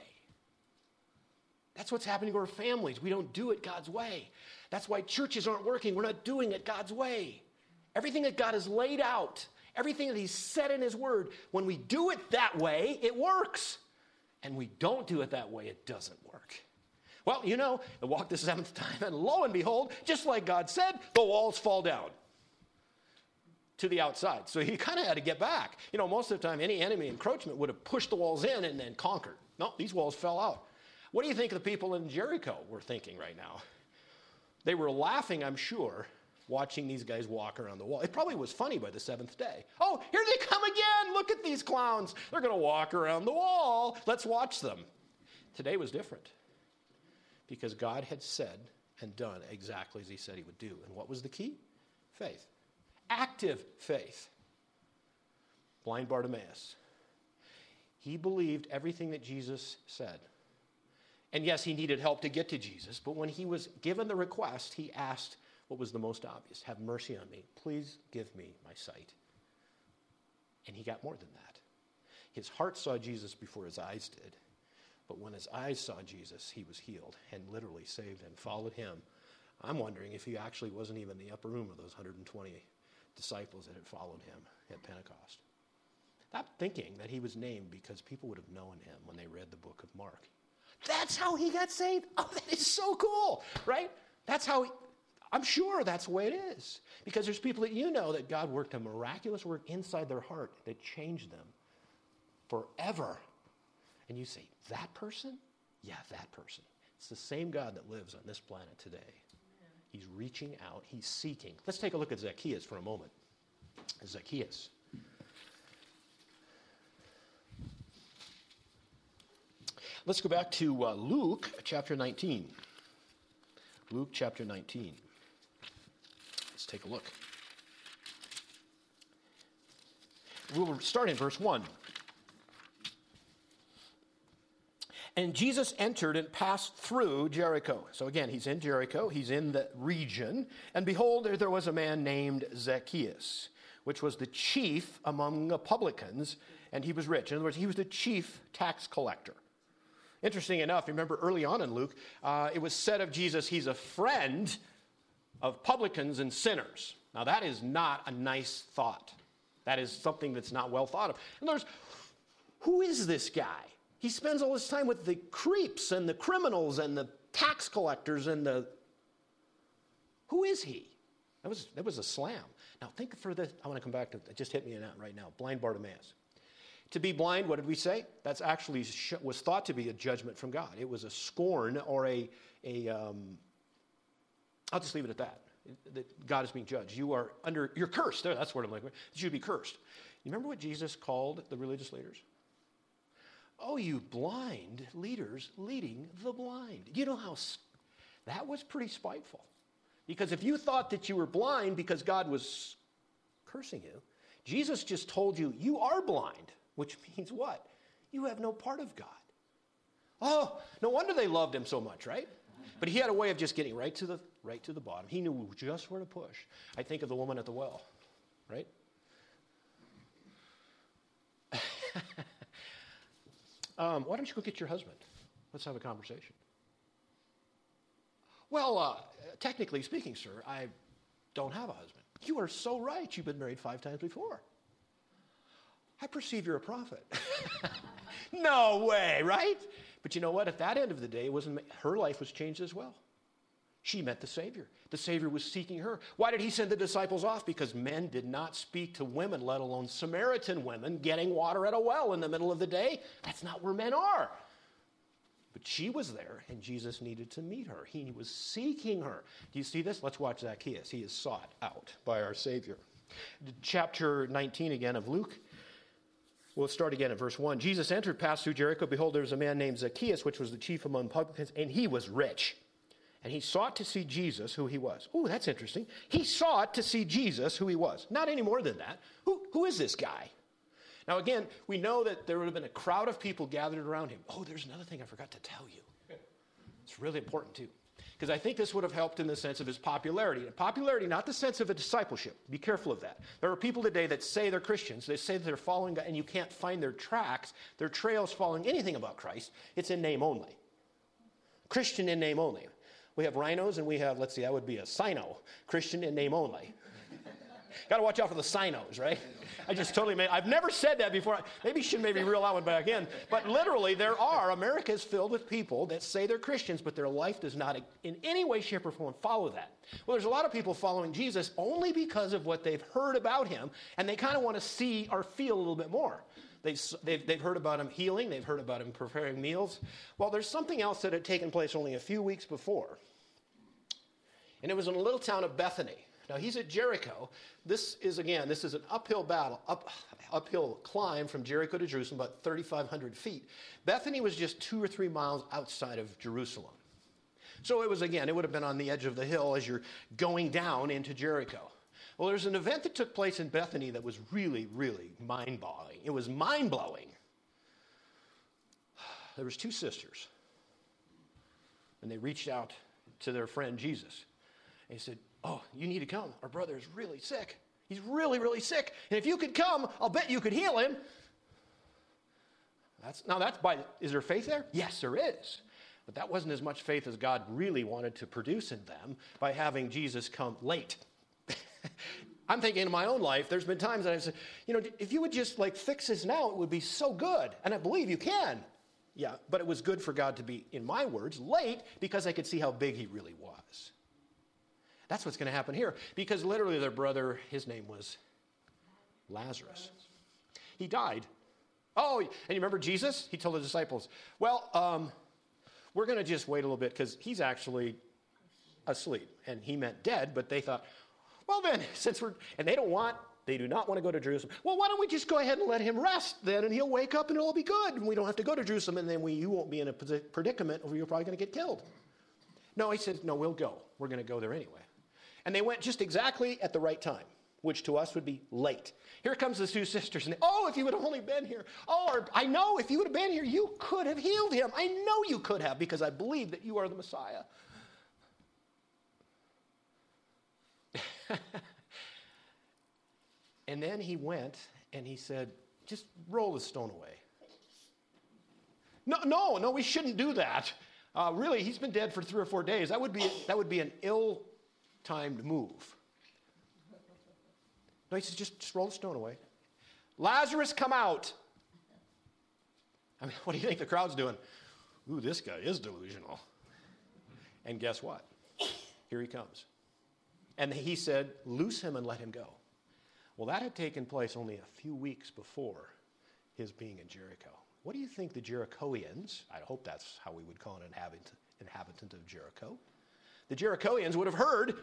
That's what's happening to our families. We don't do it God's way. That's why churches aren't working. We're not doing it God's way. Everything that God has laid out, everything that He's said in His Word, when we do it that way, it works and we don't do it that way, it doesn't work. Well, you know, I walk the seventh time, and lo and behold, just like God said, the walls fall down to the outside. So he kind of had to get back. You know, most of the time, any enemy encroachment would have pushed the walls in and then conquered. No, these walls fell out. What do you think the people in Jericho were thinking right now? They were laughing, I'm sure, watching these guys walk around the wall. It probably was funny by the seventh day. Oh, here they come again. Look at these clowns. They're going to walk around the wall. Let's watch them. Today was different because God had said and done exactly as He said He would do. And what was the key? Faith. Active faith. Blind Bartimaeus. He believed everything that Jesus said. And yes, he needed help to get to Jesus, but when he was given the request, he asked what was the most obvious Have mercy on me. Please give me my sight. And he got more than that. His heart saw Jesus before his eyes did. But when his eyes saw Jesus, he was healed and literally saved and followed him. I'm wondering if he actually wasn't even in the upper room of those 120 disciples that had followed him at Pentecost. Not thinking that he was named because people would have known him when they read the book of Mark. That's how he got saved. Oh, that is so cool, right? That's how he, I'm sure that's the way it is. Because there's people that you know that God worked a miraculous work inside their heart that changed them forever. And you say, that person? Yeah, that person. It's the same God that lives on this planet today. He's reaching out, he's seeking. Let's take a look at Zacchaeus for a moment. Zacchaeus. Let's go back to uh, Luke chapter 19. Luke chapter 19. Take a look. We'll start in verse 1. And Jesus entered and passed through Jericho. So again, he's in Jericho, he's in the region. And behold, there was a man named Zacchaeus, which was the chief among the publicans, and he was rich. In other words, he was the chief tax collector. Interesting enough, remember early on in Luke, uh, it was said of Jesus, he's a friend of publicans and sinners. Now, that is not a nice thought. That is something that's not well thought of. In other words, who is this guy? He spends all his time with the creeps and the criminals and the tax collectors and the. Who is he? That was, that was a slam. Now, think for this. I want to come back to it. just hit me right now. Blind Bartimaeus. To be blind, what did we say? That's actually was thought to be a judgment from God. It was a scorn or a, a um, I'll just leave it at that. That God is being judged. You are under, you're cursed. There, that's what I'm like. You should be cursed. You remember what Jesus called the religious leaders? Oh, you blind leaders leading the blind. You know how that was pretty spiteful. Because if you thought that you were blind because God was cursing you, Jesus just told you, you are blind which means what? You have no part of God. Oh, no wonder they loved him so much, right? But he had a way of just getting right to the right to the bottom. He knew just where to push. I think of the woman at the well, right? um, why don't you go get your husband? Let's have a conversation. Well, uh, technically speaking, sir, I don't have a husband. You are so right. You've been married five times before. I perceive you're a prophet. no way, right? But you know what? At that end of the day, wasn't her life was changed as well. She met the Savior. The Savior was seeking her. Why did he send the disciples off? Because men did not speak to women, let alone Samaritan women, getting water at a well in the middle of the day. That's not where men are. But she was there, and Jesus needed to meet her. He was seeking her. Do you see this? Let's watch Zacchaeus. He is sought out by our Savior. Chapter 19 again of Luke. We'll start again at verse 1. Jesus entered, passed through Jericho. Behold, there was a man named Zacchaeus, which was the chief among publicans, and he was rich. And he sought to see Jesus, who he was. Oh, that's interesting. He sought to see Jesus, who he was. Not any more than that. Who, who is this guy? Now, again, we know that there would have been a crowd of people gathered around him. Oh, there's another thing I forgot to tell you. It's really important, too because I think this would have helped in the sense of his popularity. And popularity, not the sense of a discipleship. Be careful of that. There are people today that say they're Christians, they say that they're following God, and you can't find their tracks, their trails following anything about Christ. It's in name only. Christian in name only. We have rhinos and we have, let's see, that would be a sino. Christian in name only. Got to watch out for the sinos, right? I just totally made, I've never said that before. Maybe you should maybe reel that one back in. But literally, there are, America is filled with people that say they're Christians, but their life does not in any way, shape, or form follow that. Well, there's a lot of people following Jesus only because of what they've heard about him, and they kind of want to see or feel a little bit more. They've, they've, they've, heard about him healing, they've heard about him preparing meals. Well, there's something else that had taken place only a few weeks before. And it was in a little town of Bethany. Now he's at Jericho. This is, again, this is an uphill battle, up, uphill climb from Jericho to Jerusalem, about 3,500 feet. Bethany was just two or three miles outside of Jerusalem. So it was, again, it would have been on the edge of the hill as you're going down into Jericho. Well, there's an event that took place in Bethany that was really, really mind blowing. It was mind blowing. There was two sisters, and they reached out to their friend Jesus. And he said, Oh, you need to come. Our brother is really sick. He's really, really sick. And if you could come, I'll bet you could heal him. That's, now, that's by, is there faith there? Yes, there is. But that wasn't as much faith as God really wanted to produce in them by having Jesus come late. I'm thinking in my own life, there's been times that I've said, you know, if you would just like fix this now, it would be so good. And I believe you can. Yeah, but it was good for God to be, in my words, late because I could see how big he really was. That's what's going to happen here because literally their brother, his name was Lazarus. He died. Oh, and you remember Jesus? He told the disciples, well, um, we're going to just wait a little bit because he's actually asleep. And he meant dead, but they thought, well, then, since we're, and they don't want, they do not want to go to Jerusalem. Well, why don't we just go ahead and let him rest then, and he'll wake up and it'll all be good, and we don't have to go to Jerusalem, and then we, you won't be in a predicament where you're probably going to get killed. No, he says, no, we'll go. We're going to go there anyway. And they went just exactly at the right time, which to us would be late. Here comes the two sisters, and oh, if you would have only been here. Oh, I know if you would have been here, you could have healed him. I know you could have because I believe that you are the Messiah. and then he went and he said, just roll the stone away. No, no, no, we shouldn't do that. Uh, really, he's been dead for three or four days. That would be, that would be an ill timed move. No, he says, just, just roll the stone away. Lazarus, come out. I mean, what do you think the crowd's doing? Ooh, this guy is delusional. And guess what? Here he comes. And he said, Loose him and let him go. Well, that had taken place only a few weeks before his being in Jericho. What do you think the Jerichoans, I hope that's how we would call an inhabitant, inhabitant of Jericho, the Jerichoans would have heard,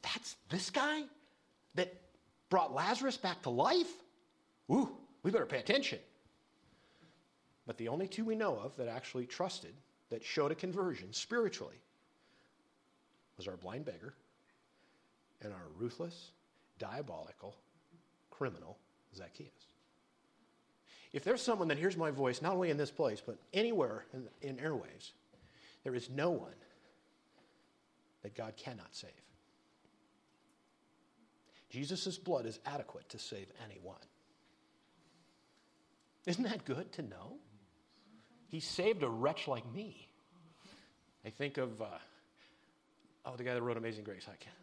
that's this guy that brought Lazarus back to life? Ooh, we better pay attention. But the only two we know of that actually trusted, that showed a conversion spiritually, was our blind beggar and our ruthless, diabolical, criminal Zacchaeus. If there's someone that hears my voice, not only in this place, but anywhere in, in airwaves, there is no one that God cannot save. Jesus' blood is adequate to save anyone. Isn't that good to know? He saved a wretch like me. I think of, uh, oh, the guy that wrote Amazing Grace. I can't.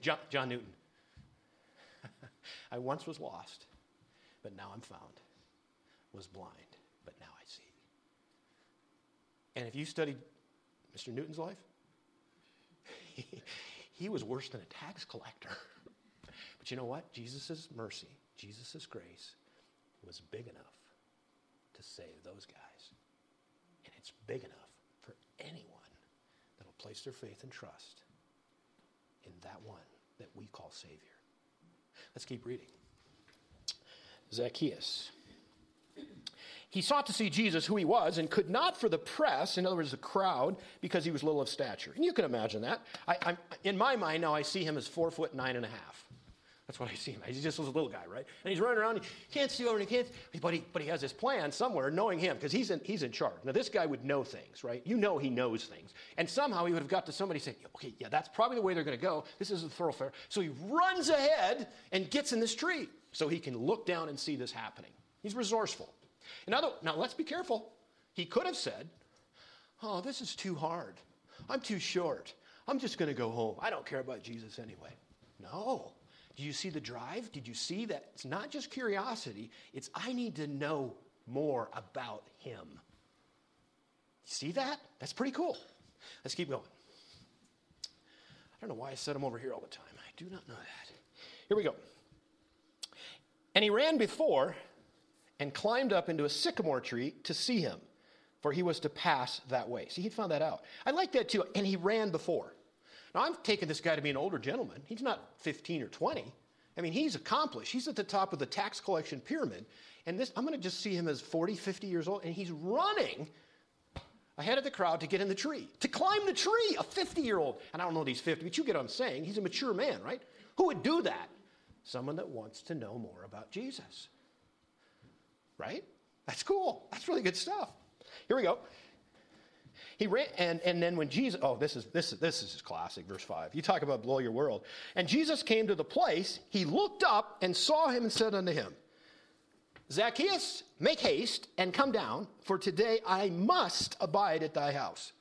John, John Newton. I once was lost, but now I'm found. Was blind, but now I see. And if you studied Mr. Newton's life, he was worse than a tax collector. but you know what? Jesus' mercy, Jesus' grace was big enough to save those guys. And it's big enough for anyone that will place their faith and trust in that one that we call Savior. Let's keep reading. Zacchaeus. He sought to see Jesus, who he was, and could not for the press, in other words, the crowd, because he was little of stature. And you can imagine that. I, in my mind now, I see him as four foot nine and a half. That's what I see him. He's just a little guy, right? And he's running around. He can't see over, and he can't. But he, but he has his plan somewhere, knowing him, because he's in, he's in charge. Now, this guy would know things, right? You know he knows things. And somehow he would have got to somebody saying, okay, yeah, that's probably the way they're going to go. This is a thoroughfare. So he runs ahead and gets in this tree so he can look down and see this happening. He's resourceful. In other, now let's be careful. He could have said, Oh, this is too hard. I'm too short. I'm just going to go home. I don't care about Jesus anyway. No. Do you see the drive? Did you see that it's not just curiosity, it's I need to know more about him. You see that? That's pretty cool. Let's keep going. I don't know why I set him over here all the time. I do not know that. Here we go. And he ran before and climbed up into a sycamore tree to see him, for he was to pass that way. See, he found that out. I like that too. And he ran before. Now, I'm taking this guy to be an older gentleman. He's not 15 or 20. I mean, he's accomplished. He's at the top of the tax collection pyramid. And this, I'm going to just see him as 40, 50 years old, and he's running ahead of the crowd to get in the tree, to climb the tree, a 50 year old. And I don't know he's 50, but you get what I'm saying. He's a mature man, right? Who would do that? Someone that wants to know more about Jesus. Right? That's cool. That's really good stuff. Here we go. He ran, and, and then when Jesus, oh, this is, this, is, this is classic, verse 5. You talk about blow your world. And Jesus came to the place, he looked up and saw him and said unto him, Zacchaeus, make haste and come down, for today I must abide at thy house.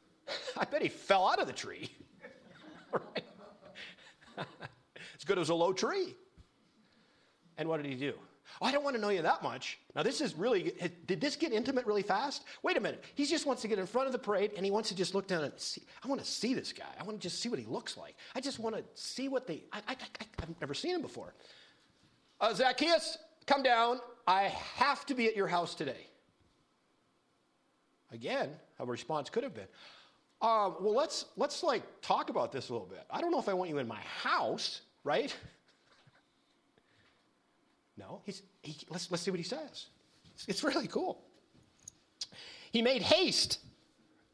I bet he fell out of the tree. as good as a low tree. And what did he do? Oh, I don't want to know you that much. Now, this is really, did this get intimate really fast? Wait a minute. He just wants to get in front of the parade and he wants to just look down and see. I want to see this guy. I want to just see what he looks like. I just want to see what they, I, I, have never seen him before. Uh, Zacchaeus, come down. I have to be at your house today. Again, a response could have been, uh, well, let's, let's like talk about this a little bit. I don't know if I want you in my house, right? No, he's, he, let's, let's see what he says. It's, it's really cool. He made haste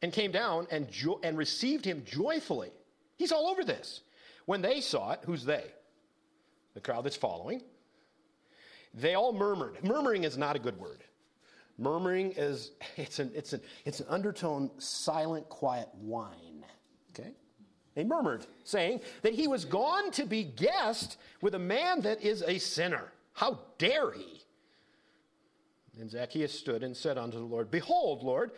and came down and, jo- and received him joyfully. He's all over this. When they saw it, who's they? The crowd that's following. They all murmured. Murmuring is not a good word. Murmuring is it's an it's an it's an undertone, silent, quiet whine. Okay? They murmured, saying that he was gone to be guest with a man that is a sinner. How dare he? And Zacchaeus stood and said unto the Lord, Behold, Lord,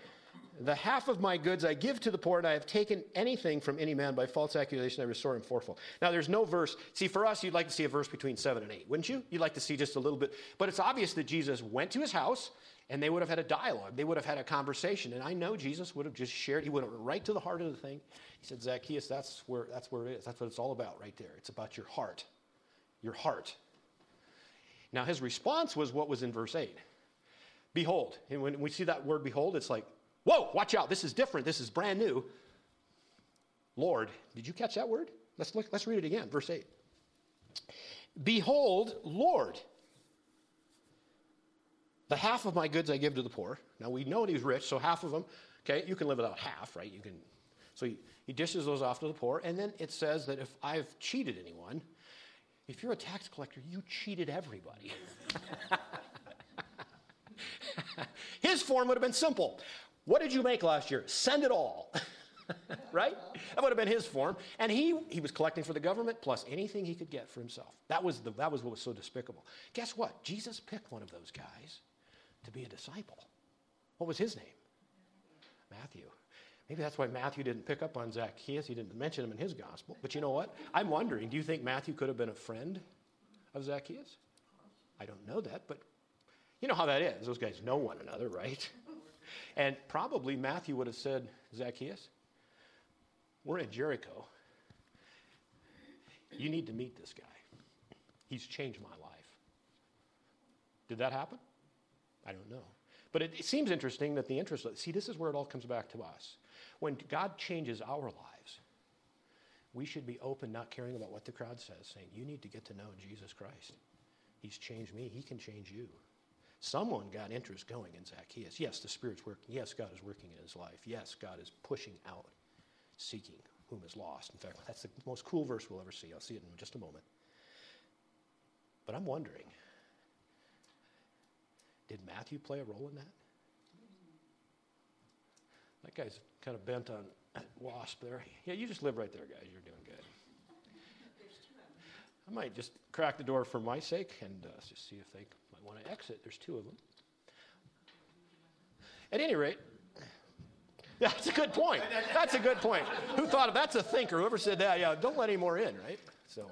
the half of my goods I give to the poor, and I have taken anything from any man by false accusation, I restore him fourfold. Now, there's no verse. See, for us, you'd like to see a verse between seven and eight, wouldn't you? You'd like to see just a little bit. But it's obvious that Jesus went to his house, and they would have had a dialogue. They would have had a conversation. And I know Jesus would have just shared, he have right to the heart of the thing. He said, Zacchaeus, that's where, that's where it is. That's what it's all about right there. It's about your heart. Your heart. Now, his response was what was in verse 8 Behold. And when we see that word behold, it's like, whoa, watch out. This is different. This is brand new. Lord, did you catch that word? Let's, look, let's read it again. Verse 8. Behold, Lord, the half of my goods I give to the poor. Now we know he's rich, so half of them, okay, you can live without half, right? You can. So he, he dishes those off to the poor, and then it says that if I've cheated anyone, if you're a tax collector, you cheated everybody. His form would have been simple. What did you make last year? Send it all. right? That would have been his form. And he, he was collecting for the government plus anything he could get for himself. That was, the, that was what was so despicable. Guess what? Jesus picked one of those guys to be a disciple. What was his name? Matthew. Maybe that's why Matthew didn't pick up on Zacchaeus. He didn't mention him in his gospel. But you know what? I'm wondering do you think Matthew could have been a friend of Zacchaeus? I don't know that, but you know how that is. Those guys know one another, right? And probably Matthew would have said, Zacchaeus, we're in Jericho. You need to meet this guy. He's changed my life. Did that happen? I don't know. But it, it, seems interesting that the interest, see, this is where it all comes back to us. When God changes our lives, we should be open, not caring about what the crowd says, saying, You need to get to know Jesus Christ. He's changed me, He can change you. Someone got interest going in Zacchaeus. Yes, the Spirit's working. Yes, God is working in his life. Yes, God is pushing out, seeking whom is lost. In fact, that's the most cool verse we'll ever see. I'll see it in just a moment. But I'm wondering did Matthew play a role in that? That guy's kind of bent on wasp there. Yeah, you just live right there, guys. You're doing good. I might just crack the door for my sake and uh, just see if they might want to exit. There's two of them. At any rate, that's a good point. That's a good point. Who thought of that's a thinker? Whoever said that? Yeah, don't let any more in, right? So.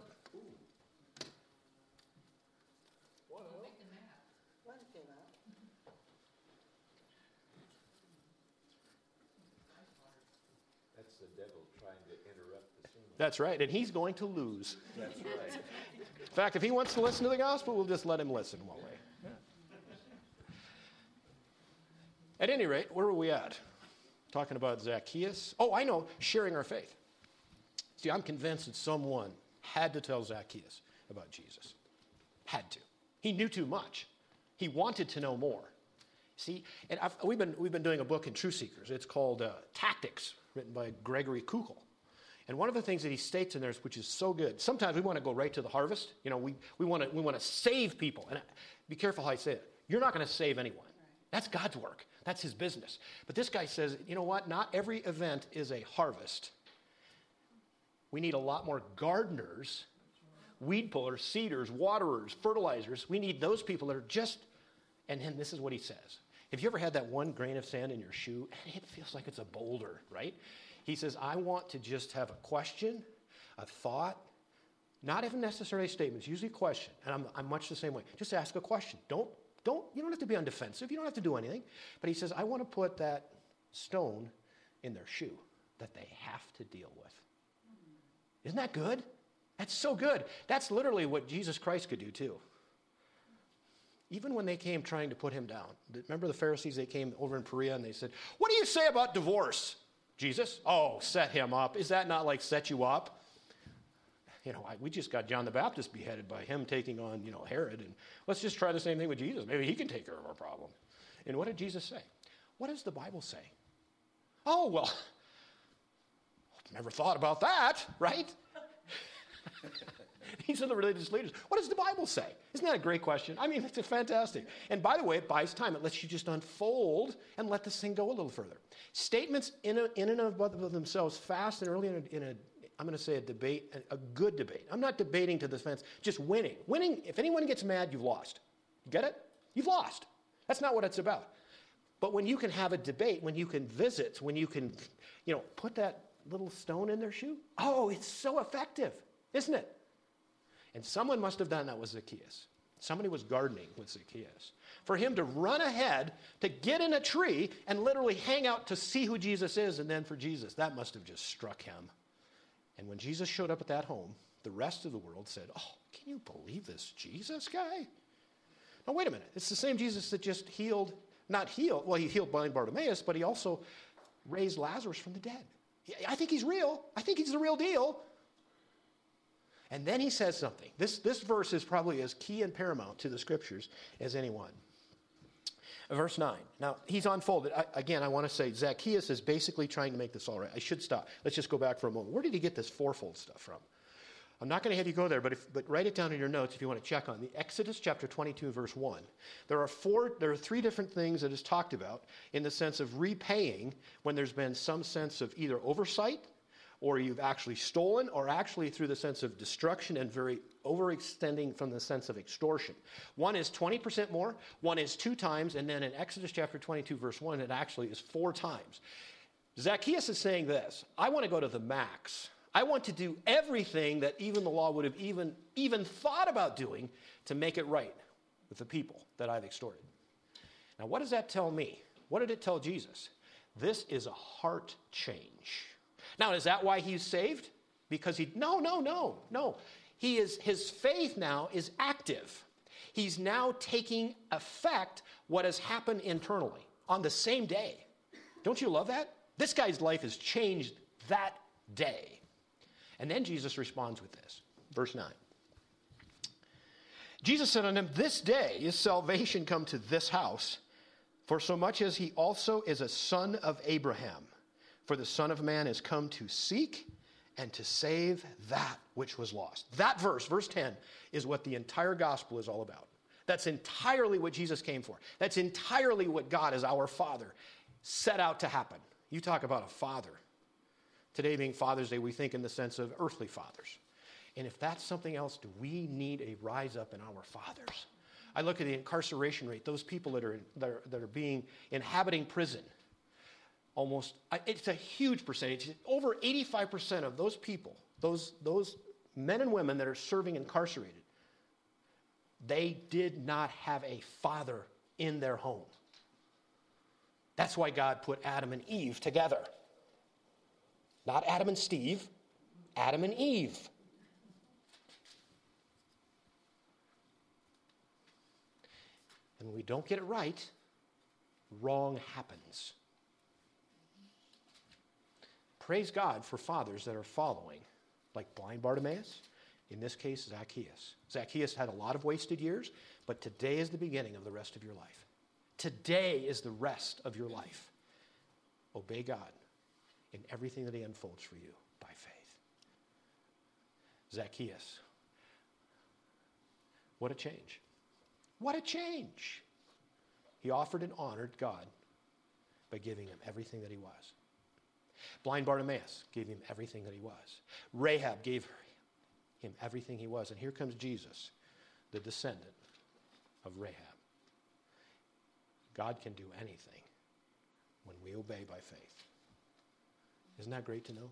That's right, and he's going to lose. That's right. In fact, if he wants to listen to the gospel, we'll just let him listen, won't we? At any rate, where were we at? Talking about Zacchaeus. Oh, I know, sharing our faith. See, I'm convinced that someone had to tell Zacchaeus about Jesus. Had to. He knew too much. He wanted to know more. See, and I've, we've, been, we've been doing a book in Truth Seekers. It's called uh, Tactics, written by Gregory Koukl. And one of the things that he states in there, which is so good, sometimes we want to go right to the harvest. You know, we, we, want, to, we want to save people. And I, be careful how I say it. You're not going to save anyone. That's God's work. That's his business. But this guy says, you know what? Not every event is a harvest. We need a lot more gardeners, weed pullers, seeders, waterers, fertilizers. We need those people that are just, and then this is what he says. Have you ever had that one grain of sand in your shoe and it feels like it's a boulder, right? He says, I want to just have a question, a thought, not even necessarily statements, usually a question. And I'm, I'm much the same way. Just ask a question. Don't, don't, you don't have to be on defensive. You don't have to do anything. But he says, I want to put that stone in their shoe that they have to deal with. Isn't that good? That's so good. That's literally what Jesus Christ could do too. Even when they came trying to put him down. Remember the Pharisees, they came over in Perea and they said, What do you say about divorce? Jesus? Oh, set him up. Is that not like set you up? You know, I, we just got John the Baptist beheaded by him taking on, you know, Herod. And let's just try the same thing with Jesus. Maybe he can take care of our problem. And what did Jesus say? What does the Bible say? Oh, well, never thought about that, right? These are the religious leaders. What does the Bible say? Isn't that a great question? I mean, it's fantastic. And by the way, it buys time. It lets you just unfold and let this thing go a little further. Statements in, a, in and of themselves, fast and early in a, in a I'm going to say a debate, a good debate. I'm not debating to the fence, just winning. Winning, if anyone gets mad, you've lost. You get it? You've lost. That's not what it's about. But when you can have a debate, when you can visit, when you can, you know, put that little stone in their shoe, oh, it's so effective, isn't it? And someone must have done that with Zacchaeus. Somebody was gardening with Zacchaeus. For him to run ahead, to get in a tree, and literally hang out to see who Jesus is, and then for Jesus, that must have just struck him. And when Jesus showed up at that home, the rest of the world said, Oh, can you believe this Jesus guy? Now, wait a minute. It's the same Jesus that just healed, not healed, well, he healed blind Bartimaeus, but he also raised Lazarus from the dead. I think he's real. I think he's the real deal. And then he says something. This, this verse is probably as key and paramount to the scriptures as any one. Verse 9. Now, he's unfolded. I, again, I want to say Zacchaeus is basically trying to make this all right. I should stop. Let's just go back for a moment. Where did he get this fourfold stuff from? I'm not going to have you go there, but, if, but write it down in your notes if you want to check on the Exodus chapter 22, verse 1. There are four, there are three different things that is talked about in the sense of repaying when there's been some sense of either oversight or you've actually stolen, or actually through the sense of destruction and very overextending from the sense of extortion. One is 20% more, one is two times, and then in Exodus chapter 22, verse 1, it actually is four times. Zacchaeus is saying this I want to go to the max. I want to do everything that even the law would have even, even thought about doing to make it right with the people that I've extorted. Now, what does that tell me? What did it tell Jesus? This is a heart change. Now, is that why he's saved? Because he, no, no, no, no. He is, his faith now is active. He's now taking effect what has happened internally on the same day. Don't you love that? This guy's life has changed that day. And then Jesus responds with this. Verse 9. Jesus said unto him, This day is salvation come to this house, for so much as he also is a son of Abraham. For the Son of Man is come to seek and to save that which was lost. That verse, verse 10, is what the entire gospel is all about. That's entirely what Jesus came for. That's entirely what God, as our Father, set out to happen. You talk about a father. Today, being Father's Day, we think in the sense of earthly fathers. And if that's something else, do we need a rise up in our fathers? I look at the incarceration rate, those people that are, that are, that are being inhabiting prison almost, it's a huge percentage. Over 85% of those people, those, those men and women that are serving incarcerated, they did not have a father in their home. That's why God put Adam and Eve together. Not Adam and Steve, Adam and Eve. And when we don't get it right, wrong happens. Praise God for fathers that are following like blind Bartimaeus, in this case, Zacchaeus. Zacchaeus had a lot of wasted years, but today is the beginning of the rest of your life. Today is the rest of your life. Obey God in everything that He unfolds for you by faith. Zacchaeus. What a change. What a change. He offered and honored God by giving him everything that he was. Blind Bartimaeus gave him everything that he was. Rahab gave him everything he was. And here comes Jesus, the descendant of Rahab. God can do anything when we obey by faith. Isn't that great to know?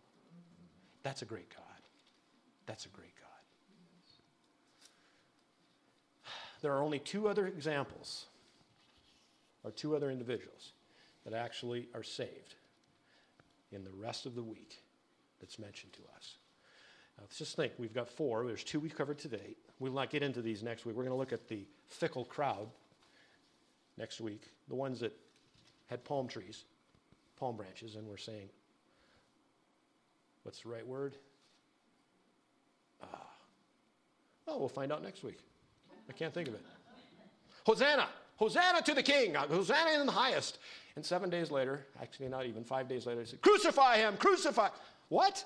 That's a great God. That's a great God. There are only two other examples, or two other individuals, that actually are saved in the rest of the week that's mentioned to us. Now, let's just think we've got four. There's two we've covered today. We'll not get into these next week. We're going to look at the fickle crowd next week, the ones that had palm trees, palm branches, and we're saying, what's the right word? Ah. Oh, we'll find out next week. I can't think of it. Hosanna! Hosanna to the King! Hosanna in the highest! And seven days later, actually not even five days later, they said, Crucify him! Crucify! What?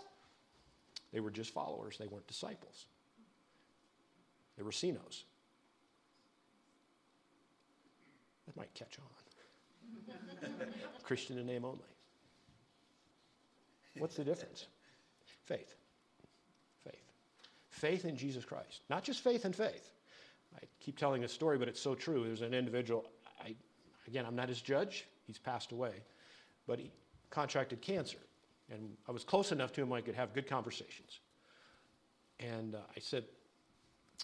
They were just followers, they weren't disciples. They were CINOs. That might catch on. Christian in name only. What's the difference? Faith. Faith. Faith in Jesus Christ. Not just faith in faith. I keep telling this story, but it's so true. There's an individual, I, again, I'm not his judge, he's passed away, but he contracted cancer. And I was close enough to him I could have good conversations. And uh, I said,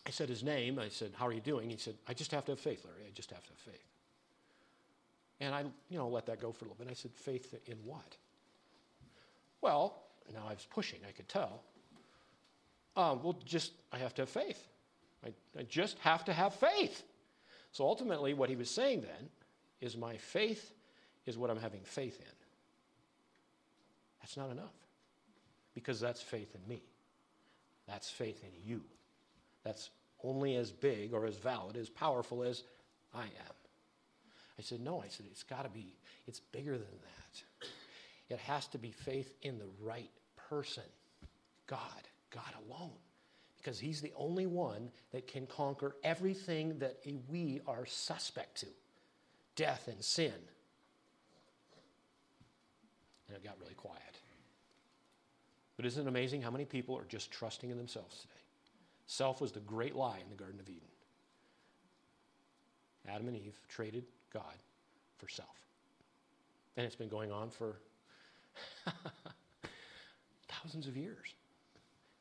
I said his name. I said, How are you doing? He said, I just have to have faith, Larry. I just have to have faith. And I, you know, let that go for a little bit. And I said, Faith in what? Well, now I was pushing, I could tell. Um, well, just, I have to have faith. I, I just have to have faith. So ultimately, what he was saying then is my faith is what I'm having faith in. That's not enough because that's faith in me. That's faith in you. That's only as big or as valid, as powerful as I am. I said, No, I said, it's got to be, it's bigger than that. It has to be faith in the right person God, God alone. Because He's the only one that can conquer everything that we are suspect to death and sin. And it got really quiet. But isn't it amazing how many people are just trusting in themselves today? Self was the great lie in the Garden of Eden. Adam and Eve traded God for self. And it's been going on for thousands of years.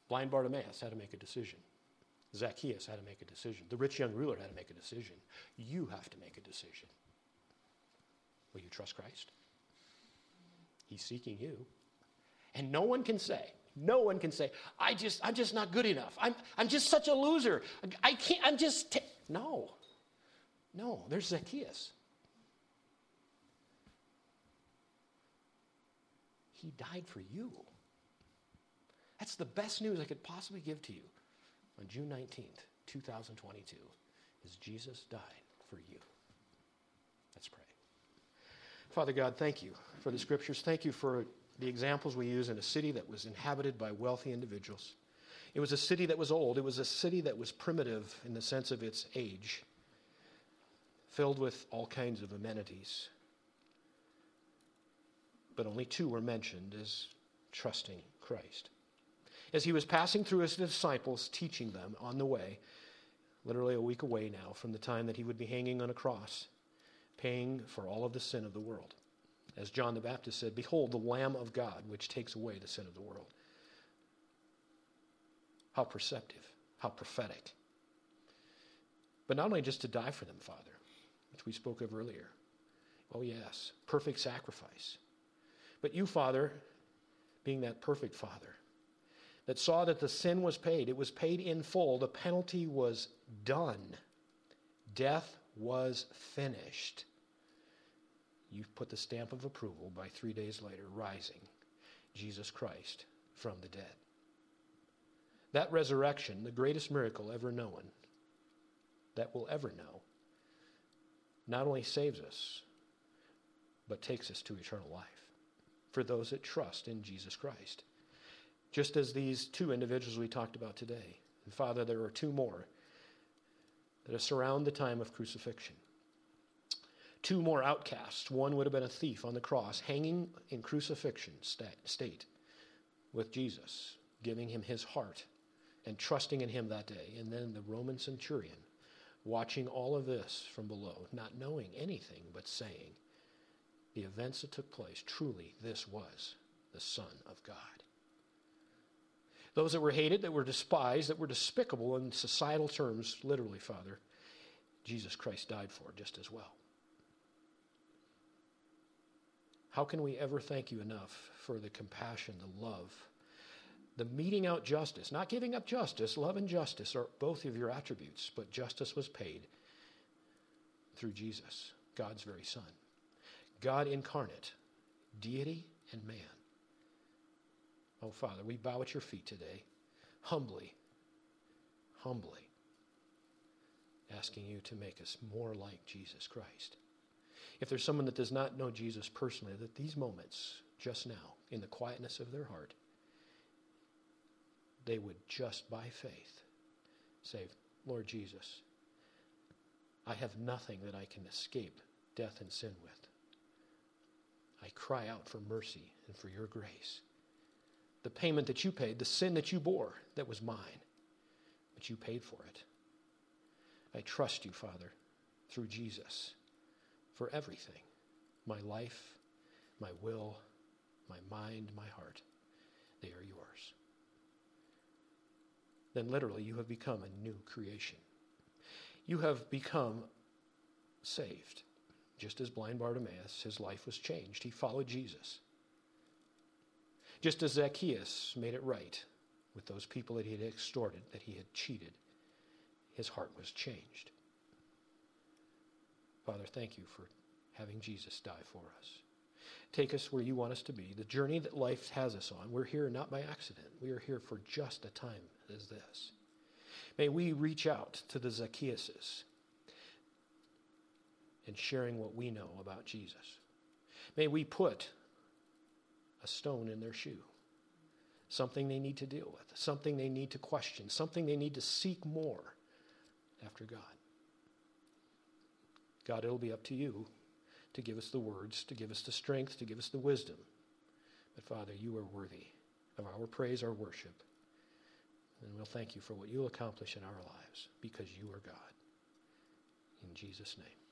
Blind Bartimaeus had to make a decision. Zacchaeus had to make a decision. The rich young ruler had to make a decision. You have to make a decision. Will you trust Christ? He's seeking you. And no one can say, no one can say, I just, I'm just not good enough. I'm, I'm just such a loser. I can't, I'm just, t-. no. No, there's Zacchaeus. He died for you. That's the best news I could possibly give to you on June 19th, 2022, is Jesus died for you. Let's pray. Father God, thank you for the scriptures. Thank you for the examples we use in a city that was inhabited by wealthy individuals. It was a city that was old. It was a city that was primitive in the sense of its age, filled with all kinds of amenities. But only two were mentioned as trusting Christ. As he was passing through his disciples, teaching them on the way, literally a week away now from the time that he would be hanging on a cross, paying for all of the sin of the world. As John the Baptist said, Behold, the Lamb of God, which takes away the sin of the world. How perceptive, how prophetic. But not only just to die for them, Father, which we spoke of earlier. Oh, yes, perfect sacrifice. But you, Father, being that perfect Father, that saw that the sin was paid, it was paid in full, the penalty was done, death was finished you've put the stamp of approval by three days later rising Jesus Christ from the dead. That resurrection, the greatest miracle ever known, that we'll ever know, not only saves us, but takes us to eternal life for those that trust in Jesus Christ. Just as these two individuals we talked about today. And Father, there are two more that surround the time of crucifixion. Two more outcasts. One would have been a thief on the cross, hanging in crucifixion state with Jesus, giving him his heart and trusting in him that day. And then the Roman centurion watching all of this from below, not knowing anything, but saying, the events that took place, truly, this was the Son of God. Those that were hated, that were despised, that were despicable in societal terms, literally, Father, Jesus Christ died for just as well. How can we ever thank you enough for the compassion, the love, the meting out justice, not giving up justice? Love and justice are both of your attributes, but justice was paid through Jesus, God's very Son. God incarnate, deity and man. Oh, Father, we bow at your feet today, humbly, humbly, asking you to make us more like Jesus Christ. If there's someone that does not know Jesus personally, that these moments, just now, in the quietness of their heart, they would just by faith say, Lord Jesus, I have nothing that I can escape death and sin with. I cry out for mercy and for your grace. The payment that you paid, the sin that you bore, that was mine, but you paid for it. I trust you, Father, through Jesus for everything my life, my will, my mind, my heart. They are yours. Then, literally, you have become a new creation. You have become saved. Just as blind Bartimaeus, his life was changed. He followed Jesus. Just as Zacchaeus made it right with those people that he had extorted, that he had cheated, his heart was changed. Father, thank you for having Jesus die for us. Take us where you want us to be, the journey that life has us on. We're here not by accident, we are here for just a time as this. May we reach out to the Zacchaeuses in sharing what we know about Jesus. May we put a stone in their shoe, something they need to deal with, something they need to question, something they need to seek more after God. God, it'll be up to you to give us the words, to give us the strength, to give us the wisdom. But Father, you are worthy of our praise, our worship. And we'll thank you for what you'll accomplish in our lives because you are God. In Jesus' name.